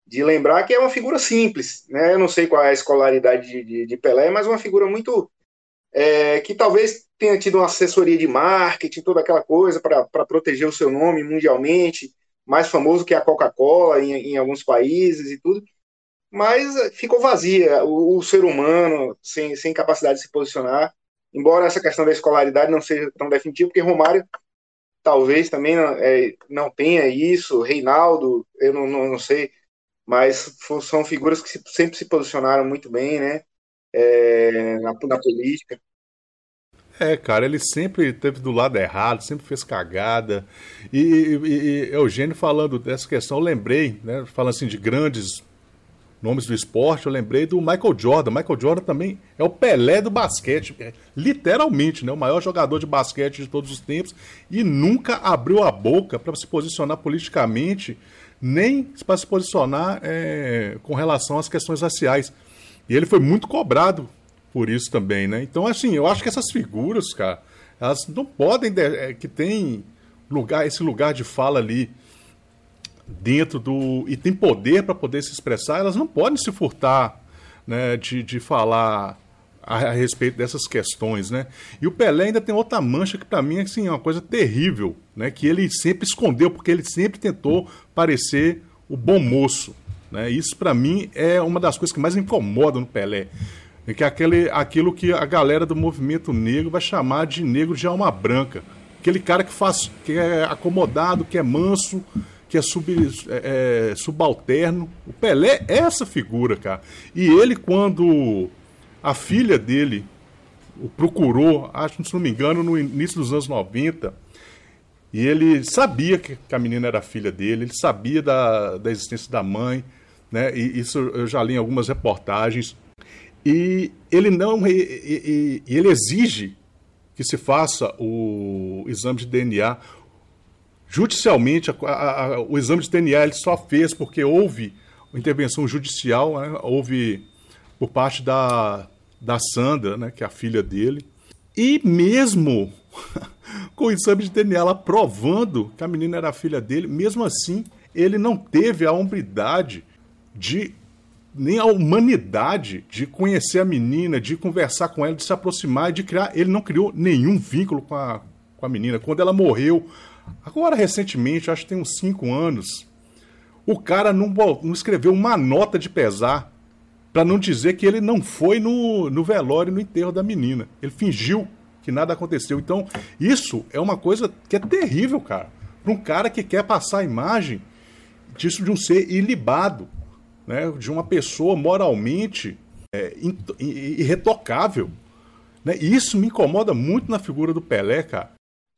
de lembrar que é uma figura simples, né? Eu não sei qual é a escolaridade de, de, de Pelé, mas uma figura muito é, que talvez tenha tido uma assessoria de marketing, toda aquela coisa para proteger o seu nome mundialmente, mais famoso que a Coca-Cola em, em, alguns países e tudo, mas ficou vazia o, o, ser humano sem, sem capacidade de se posicionar, embora essa questão da escolaridade não seja tão definitiva, porque Romário talvez também não, é, não tenha isso, Reinaldo, eu não, não, não sei, mas são figuras que sempre se posicionaram muito bem, né? É, na, na política.
É, cara, ele sempre teve do lado errado, sempre fez cagada. E, e, e Eugênio falando dessa questão, eu lembrei, né, falando assim de grandes nomes do esporte, eu lembrei do Michael Jordan. Michael Jordan também é o Pelé do basquete, é, literalmente, né, o maior jogador de basquete de todos os tempos e nunca abriu a boca para se posicionar politicamente, nem para se posicionar é, com relação às questões raciais. E ele foi muito cobrado por isso também, né? Então, assim, eu acho que essas figuras, cara, elas não podem, é, que tem lugar, esse lugar de fala ali dentro do. e tem poder para poder se expressar, elas não podem se furtar né, de, de falar a, a, respeito dessas questões, né? E o Pelé ainda tem outra mancha que para mim assim, é uma coisa terrível, né? Que ele sempre escondeu, porque ele sempre tentou parecer o bom moço, né? Isso, para mim, é uma das coisas que mais incomoda no Pelé. É que aquele, aquilo que a galera do movimento negro vai chamar de negro de alma branca. Aquele cara que faz, que é acomodado, que é manso, que é, sub, é, é, subalterno. O Pelé é essa figura, cara. E ele, quando a filha dele o procurou, acho, se não me engano, no início dos anos 90, e ele sabia que a menina era filha dele, ele sabia da, da existência da mãe, né? E isso eu já li em algumas reportagens. E ele não e, e, e ele exige que se faça o exame de DNA. Judicialmente, a, a, a, o exame de DNA ele só fez porque houve intervenção judicial, né? houve por parte da, da Sandra, né? que é a filha dele. E mesmo com o exame de DNA ela provando que a menina era a filha dele, mesmo assim, ele não teve a hombridade de nem a humanidade de conhecer a menina, de conversar com ela, de se aproximar, de criar. Ele não criou nenhum vínculo com a, com a menina. Quando ela morreu, agora recentemente, acho que tem uns cinco anos, o cara não, não escreveu uma nota de pesar Para não dizer que ele não foi no, no velório, no enterro da menina. Ele fingiu que nada aconteceu. Então, isso é uma coisa que é terrível, cara. Para um cara que quer passar a imagem disso de um ser ilibado, né? de uma pessoa moralmente é, irretocável. Né? E isso me incomoda muito na figura do Pelé, cara.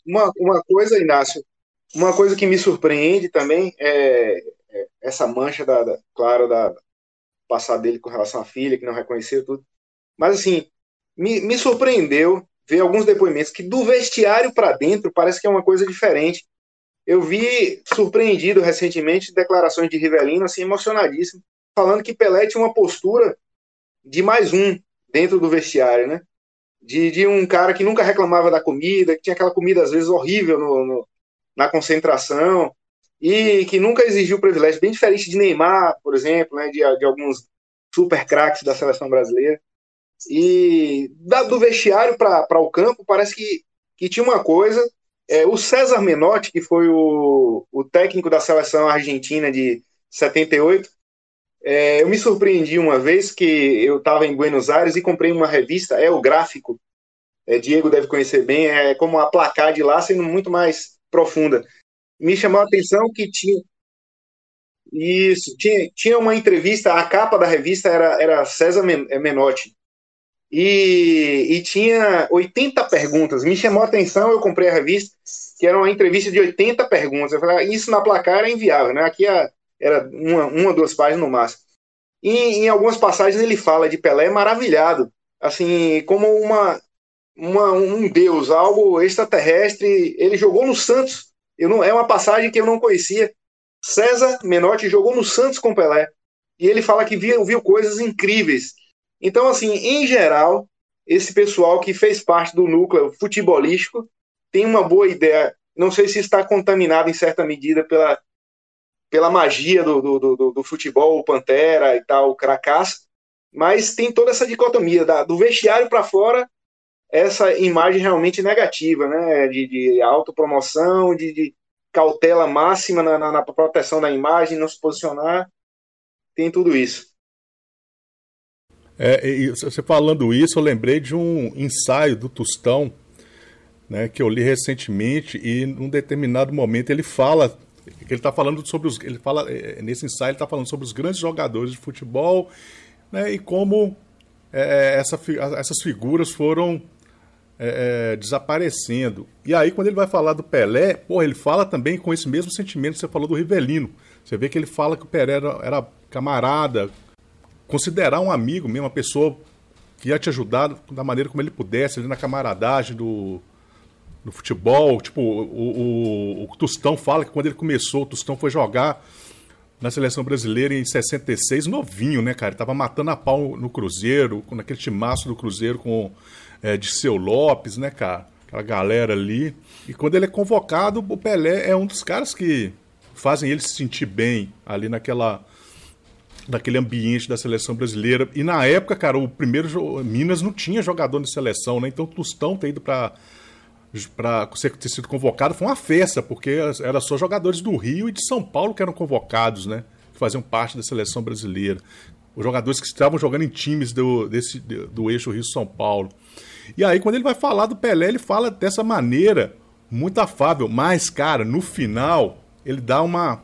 Uma, uma coisa, Inácio, uma coisa que me surpreende também é, é essa mancha, da, da, claro, da passado dele com relação à filha, que não reconheceu tudo. Mas, assim, me, me surpreendeu ver alguns depoimentos que do vestiário para dentro parece que é uma coisa diferente. Eu vi surpreendido recentemente declarações de Rivelino, assim, emocionadíssimo, falando que Pelé tinha uma postura de mais um dentro do vestiário, né? De, de um cara que nunca reclamava da comida, que tinha aquela comida às vezes horrível no, no, na concentração, e que nunca exigiu privilégio, bem diferente de Neymar, por exemplo, né? De, de alguns super craques da seleção brasileira. E da, do vestiário para o campo, parece que, que tinha uma coisa. É, o César Menotti, que foi o, o técnico da seleção argentina de 78, é, eu me surpreendi uma vez que eu estava em Buenos Aires e comprei uma revista, é o Gráfico, é, Diego deve conhecer bem, é como a placar de lá, sendo muito mais profunda. Me chamou a atenção que tinha. Isso, tinha, tinha uma entrevista, a capa da revista era, era César Menotti, e, e tinha 80 perguntas. Me chamou a atenção, eu comprei a revista, que era uma entrevista de 80 perguntas. Eu falei, ah, isso na placar era inviável, né? Aqui era uma, uma duas páginas no máximo. E em algumas passagens ele fala de Pelé maravilhado, assim, como uma, uma, um deus, algo extraterrestre. Ele jogou no Santos. Eu não, é uma passagem que eu não conhecia. César Menotti jogou no Santos com Pelé. E ele fala que viu, viu coisas incríveis. Então, assim, em geral, esse pessoal que fez parte do núcleo futebolístico tem uma boa ideia. Não sei se está contaminado em certa medida pela, pela magia do, do, do, do futebol, o Pantera e tal, o Cracás, mas tem toda essa dicotomia da, do vestiário para fora, essa imagem realmente negativa, né? De, de autopromoção, de, de cautela máxima na, na, na proteção da imagem, não se posicionar, tem tudo isso.
É, e você falando isso, eu lembrei de um ensaio do Tostão, né, que eu li recentemente, e num determinado momento ele fala, ele está falando sobre os, ele fala é, nesse ensaio ele está falando sobre os grandes jogadores de futebol, né, e como é, essa, essas figuras foram é, é, desaparecendo. E aí quando ele vai falar do Pelé, porra, ele fala também com esse mesmo sentimento que você falou do Rivelino. Você vê que ele fala que o Pelé era, era camarada, considerar um amigo mesmo, uma pessoa que ia te ajudar da maneira como ele pudesse, ali na camaradagem do, do futebol. Tipo, o, o, o Tostão fala que quando ele começou, o Tostão foi jogar na seleção brasileira em 66, novinho, né, cara? Ele tava matando a pau no Cruzeiro, naquele timaço do Cruzeiro com é, Disseu Lopes, né, cara? Aquela galera ali. E quando ele é convocado, o Pelé é um dos caras que fazem ele se sentir bem ali naquela daquele ambiente da seleção brasileira. E na época, cara, o primeiro Minas não tinha jogador de seleção, né? Então o Tostão ter ido para para ter sido convocado foi uma festa, porque era só jogadores do Rio e de São Paulo que eram convocados, né? Que faziam parte da seleção brasileira. Os jogadores que estavam jogando em times do, desse, do eixo Rio-São Paulo. E aí, quando ele vai falar do Pelé, ele fala dessa maneira muito afável, mas, cara, no final, ele dá uma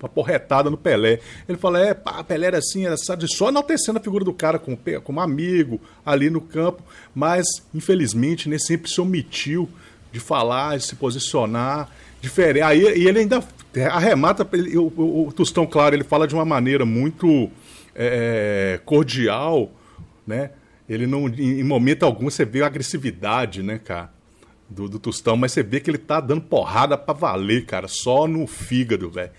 uma porretada no Pelé. Ele fala, é, pá, Pelé era assim, era sabe, só enaltecendo a figura do cara como, como amigo ali no campo, mas infelizmente nem sempre se omitiu de falar, de se posicionar diferente. Aí e ele ainda arremata, ele, o, o, Tostão, claro, ele fala de uma maneira muito é, cordial, né? Ele não, em, em momento algum, você vê a agressividade, né, cara? Do, do Tostão, mas você vê que ele tá dando porrada pra valer, cara, só no fígado, velho.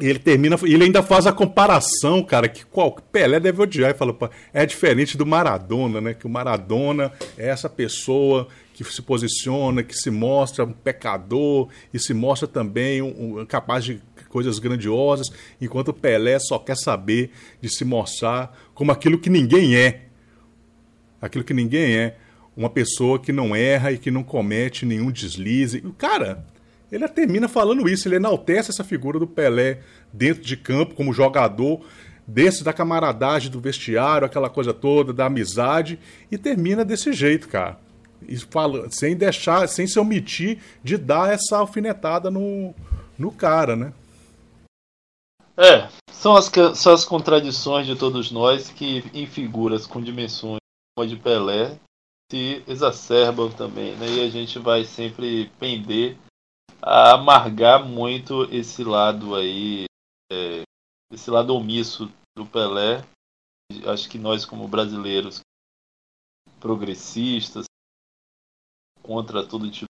E ele termina, ele ainda faz a comparação, cara, que qual Pelé deve odiar e fala, é diferente do Maradona, né? Que o Maradona é essa pessoa que se posiciona, que se mostra um pecador e se mostra também um, um, capaz de coisas grandiosas, enquanto o Pelé só quer saber de se mostrar como aquilo que ninguém é. Aquilo que ninguém é. Uma pessoa que não erra e que não comete nenhum deslize. Cara, ele termina falando isso, ele enaltece essa figura do Pelé dentro de campo como jogador, desse da camaradagem do vestiário, aquela coisa toda, da amizade, e termina desse jeito, cara. Fala, sem deixar, sem se omitir de dar essa alfinetada no, no cara, né?
É, são as, são as contradições de todos nós que em figuras com dimensões como a de Pelé se exacerbam também, né? E a gente vai sempre pender a amargar muito esse lado aí, é, esse lado omisso do Pelé. Acho que nós, como brasileiros progressistas, contra todo tipo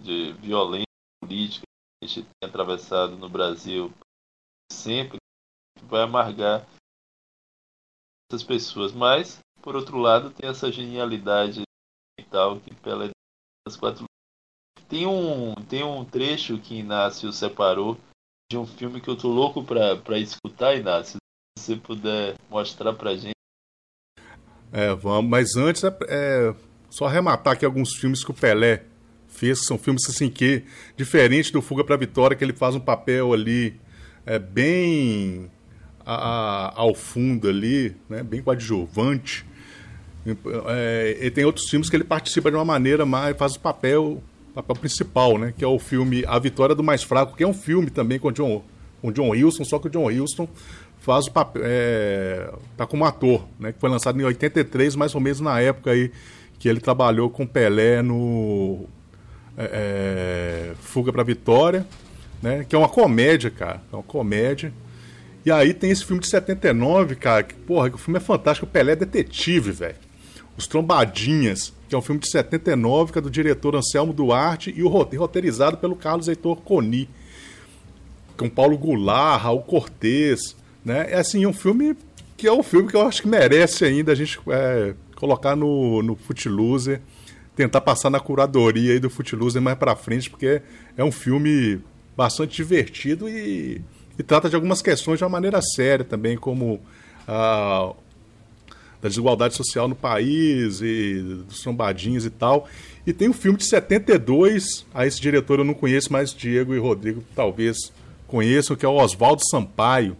de violência política que a gente tem atravessado no Brasil sempre, vai amargar essas pessoas. Mas, por outro lado, tem essa genialidade e tal que Pelé das quatro tem um, tem um trecho que Inácio separou de um filme que eu tô louco pra escutar, Inácio você puder mostrar pra gente.
É, vamos, mas antes é, é só arrematar aqui alguns filmes que o Pelé fez, são filmes assim que, diferente do Fuga pra Vitória, que ele faz um papel ali é, bem a, a, ao fundo ali, né, bem coadjuvante. É, e tem outros filmes que ele participa de uma maneira mais, faz o papel, papel principal, né, que é o filme A Vitória do Mais Fraco, que é um filme também com o John, com John Wilson, só que o John Wilson faz o papel. É, tá como ator, né? Que foi lançado em 83, mais ou menos na época aí que ele trabalhou com Pelé no é, é Fuga para Vitória, né? Que é uma comédia, cara. É uma comédia. E aí tem esse filme de 79, cara, que, porra, que o filme é fantástico. O Pelé é detetive, velho. Os Trombadinhas, que é um filme de 79, que é do diretor Anselmo Duarte e o roteirizado pelo Carlos Heitor Coni. Com Paulo Goulart, Raul Cortez, né? É assim, um filme que é um filme que eu acho que merece ainda a gente é, colocar no, no Footloser, tentar passar na curadoria aí do Footloser mais pra frente, porque é um filme bastante divertido e, e trata de algumas questões de uma maneira séria também, como a da desigualdade social no país e dos trombadinhos e tal. E tem um filme de 72, a esse diretor eu não conheço, mas Diego e Rodrigo talvez conheçam, que é o Oswaldo Sampaio,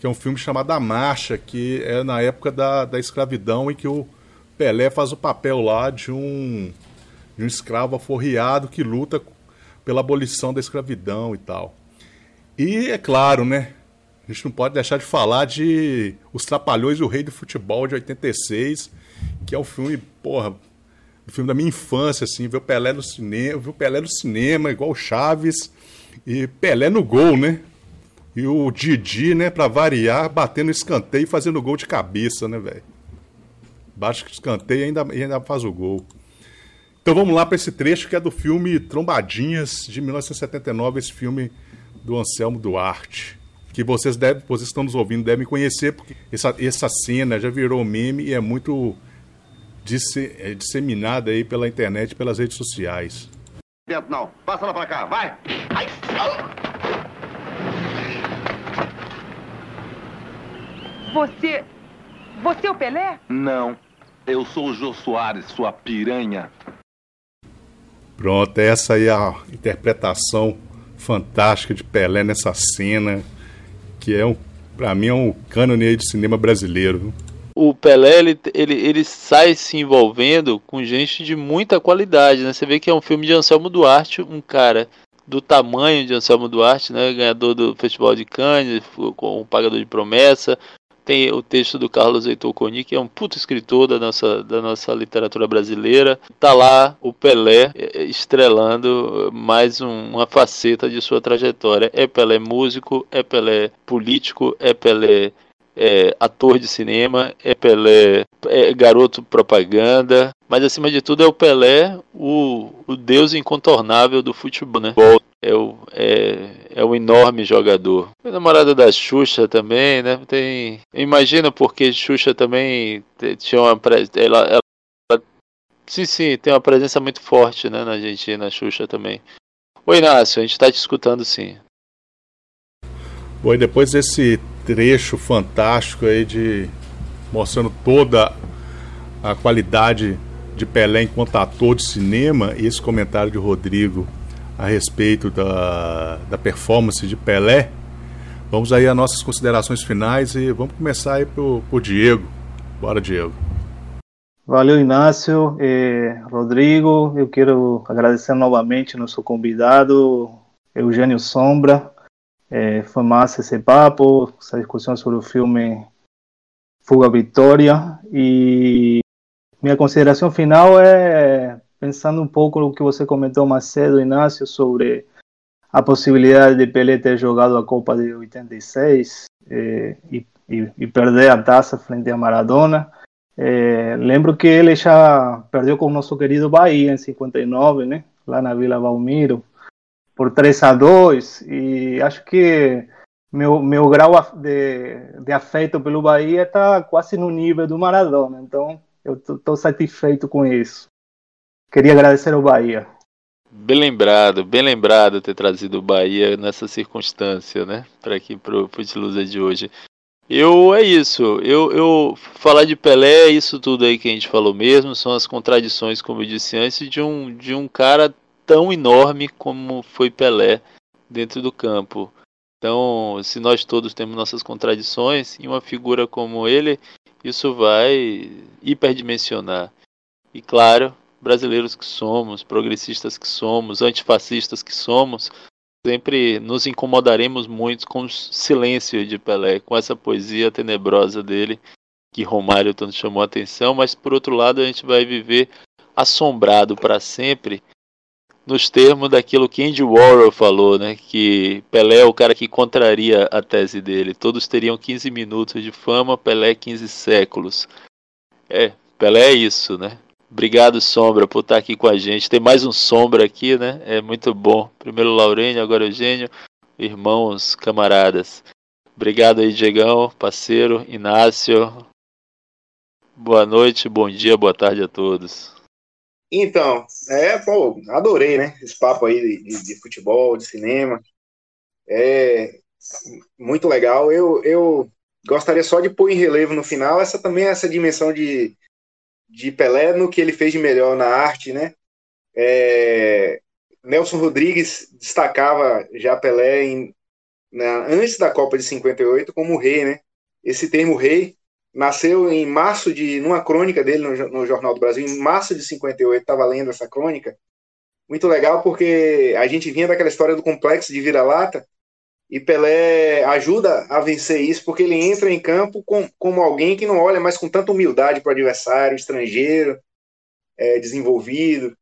que é um filme chamado A Marcha, que é na época da, da escravidão e que o Pelé faz o papel lá de um, de um escravo aforreado que luta pela abolição da escravidão e tal. E é claro, né? A gente não pode deixar de falar de Os Trapalhões e o Rei do Futebol de 86, que é um filme, porra, um filme da minha infância, assim, ver o Pelé no cinema, ver o Pelé no cinema, igual Chaves, e Pelé no gol, né? E o Didi, né, pra variar, batendo escanteio e fazendo gol de cabeça, né, velho? Bate escanteio e ainda, e ainda faz o gol. Então vamos lá para esse trecho que é do filme Trombadinhas, de 1979, esse filme do Anselmo Duarte. Que vocês, devem, vocês estão nos ouvindo devem conhecer, porque essa, essa cena já virou meme e é muito disse, é disseminada aí pela internet, pelas redes sociais.
Dentro não, passa lá pra cá, vai! Ai,
Você. Você é o Pelé?
Não. Eu sou o Jô Soares, sua piranha.
Pronto, essa aí é a interpretação fantástica de Pelé nessa cena, que é um, pra mim é um cânone de cinema brasileiro.
O Pelé, ele, ele, ele sai se envolvendo com gente de muita qualidade, né? Você vê que é um filme de Anselmo Duarte, um cara do tamanho de Anselmo Duarte, né? Ganhador do Festival de Cannes, com um pagador de promessa, tem o texto do Carlos Heitor Coni, que é um puto escritor da nossa, da nossa literatura brasileira. Tá lá o Pelé é, é, estrelando mais um, uma faceta de sua trajetória. É Pelé músico, é Pelé político, é Pelé é, ator de cinema, é Pelé é garoto propaganda, mas acima de tudo é o Pelé, o, o deus incontornável do futebol, né? É o, é, é um enorme jogador. Foi namorada da Xuxa também, né? Tem, imagina porque Xuxa também tinha uma ela, ela, sim, sim, tem uma presença muito forte, né, na Argentina, a Xuxa também. Oi, Inácio, a gente está te escutando sim.
Bom, e depois desse trecho fantástico aí de mostrando toda a qualidade de Pelé enquanto ator de cinema e esse comentário de Rodrigo a respeito da, da performance de Pelé, Vamos aí às nossas considerações finais e vamos começar aí por, Diego. Bora, Diego.
Valeu, Inácio. Eh, Rodrigo, eu quero agradecer novamente nosso convidado, Eugênio Sombra. Eh, foi massa esse papo, essa discussão sobre o filme Fuga Vitória. E minha consideração final é pensando um pouco no que você comentou mais cedo, Inácio, sobre a possibilidade de Pelé ter jogado a Copa de 86 eh, e, e, e, perder a taça frente a Maradona. Eh, lembro que ele já perdeu com o nosso querido Bahia em 59, né? Lá na Vila Balmiro, por 3 a 2 e acho que meu, meu grau de, de afeto pelo Bahia está quase no nível do Maradona, então eu estou satisfeito com isso. Queria agradecer ao Bahia.
Bem lembrado, bem lembrado ter trazido o Bahia nessa circunstância, né? Para aqui pro Futilusa de hoje. Eu é isso. Eu, eu falar de Pelé, é isso tudo aí que a gente falou mesmo, são as contradições, como eu disse antes, de um de um cara tão enorme como foi Pelé dentro do campo. Então, se nós todos temos nossas contradições, em uma figura como ele, isso vai hiperdimensionar. E claro, brasileiros que somos, progressistas que somos, antifascistas que somos, sempre nos incomodaremos muito com o silêncio de Pelé, com essa poesia tenebrosa dele, que Romário tanto chamou a atenção, mas por outro lado a gente vai viver assombrado para sempre nos termos daquilo que Andy Warhol falou, né, que Pelé é o cara que contraria a tese dele. Todos teriam 15 minutos de fama, Pelé 15 séculos. É, Pelé é isso, né? Obrigado, Sombra, por estar aqui com a gente. Tem mais um Sombra aqui, né? É muito bom. Primeiro Laurênio, agora Eugênio. Irmãos, camaradas. Obrigado aí, Diegão, parceiro, Inácio. Boa noite, bom dia, boa tarde a todos.
Então, é, pô, adorei, né? Esse papo aí de, de, futebol, de cinema. É muito legal. Eu, eu gostaria só de pôr em relevo no final essa também essa dimensão de de Pelé no que ele fez de melhor na arte, né? É, Nelson Rodrigues destacava já Pelé em, na, antes da Copa de 58 como rei, né? Esse termo rei nasceu em março de numa crônica dele no, no Jornal do Brasil, em março de 58, estava lendo essa crônica. Muito legal porque a gente vinha daquela história do complexo de vira-lata e Pelé ajuda a vencer isso porque ele entra em campo com, como alguém que não olha mais com tanta humildade para o adversário, estrangeiro, é, desenvolvido,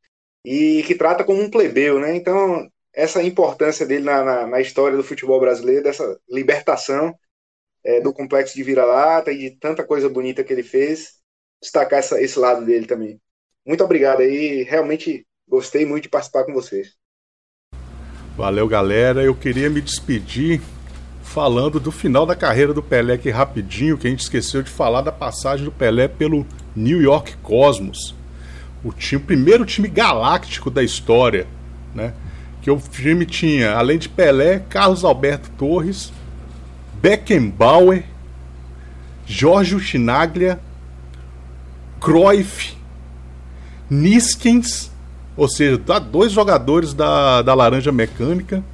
e que trata como um plebeu, né? Então, essa importância dele na, na, na história do futebol brasileiro, dessa libertação é, do complexo de vira-lata e de tanta coisa bonita que ele fez, destacar essa, esse lado dele também. Muito obrigado aí, realmente gostei muito de participar com vocês.
Valeu, galera. Eu queria me despedir falando do final da carreira do Pelé aqui rapidinho, que a gente esqueceu de falar da passagem do Pelé pelo New York Cosmos. O, time, primeiro time galáctico da história, né? Que o time tinha, além de Pelé, Carlos Alberto Torres, Beckenbauer, Jorge Chinaglia, Cruyff, Niskins ou seja, dois jogadores da, da Laranja Mecânica,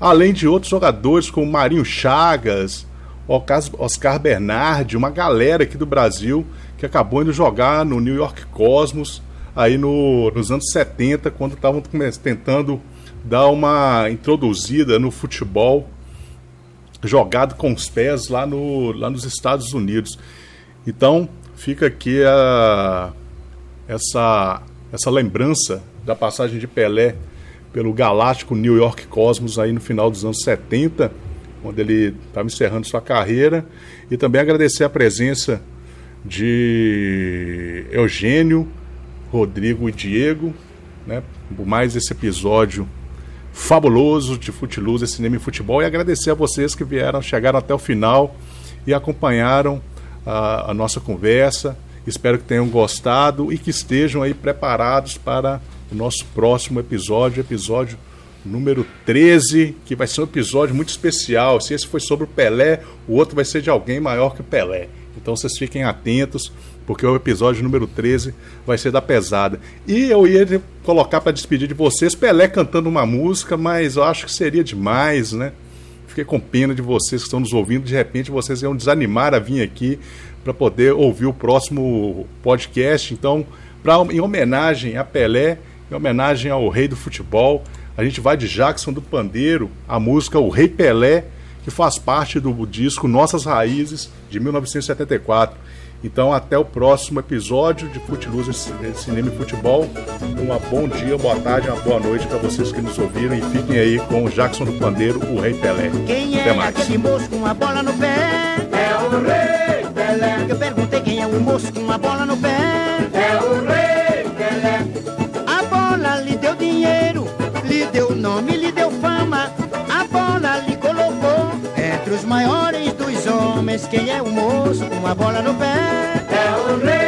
além de outros jogadores como Marinho Chagas, Oscar Bernardi, uma galera aqui do Brasil que acabou indo jogar no New York Cosmos aí no, nos anos 70, quando estavam tentando dar uma introduzida no futebol jogado com os pés lá, no, lá nos Estados Unidos. Então, fica aqui a, essa essa lembrança da passagem de Pelé pelo galáctico New York Cosmos aí no final dos anos 70, quando ele estava encerrando sua carreira, e também agradecer a presença de Eugênio, Rodrigo e Diego, né, por mais esse episódio fabuloso de Futiluz, cinema e futebol, e agradecer a vocês que vieram, chegaram até o final e acompanharam a, a nossa conversa Espero que tenham gostado e que estejam aí preparados para o nosso próximo episódio, episódio número 13, que vai ser um episódio muito especial. Se esse foi sobre o Pelé, o outro vai ser de alguém maior que o Pelé. Então vocês fiquem atentos, porque o episódio número 13 vai ser da pesada. E eu ia colocar para despedir de vocês Pelé cantando uma música, mas eu acho que seria demais, né? fiquei com pena de vocês que estão nos ouvindo. De repente vocês iam desanimar a vir aqui para poder ouvir o próximo podcast. Então, pra, em homenagem a Pelé, em homenagem ao rei do futebol, a gente vai de Jackson do Pandeiro, a música O Rei Pelé, que faz parte do disco Nossas Raízes, de 1974. Então, até o próximo episódio de Futiluz Cinema e Futebol. Um bom dia, boa tarde, uma boa noite para vocês que nos ouviram e fiquem aí com o Jackson do Pandeiro, o Rei Pelé.
Quem
até
é
mais.
aquele moço com uma bola no pé? É o Rei Pelé. Eu perguntei quem é o moço com uma bola no pé? É o Rei Pelé. A bola lhe deu dinheiro, lhe deu nome, lhe deu fama. A bola lhe colocou entre os maiores dos homens. Quem é o moço com uma bola no pé? É o Rei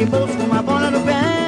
aquele moço com uma bola no pé?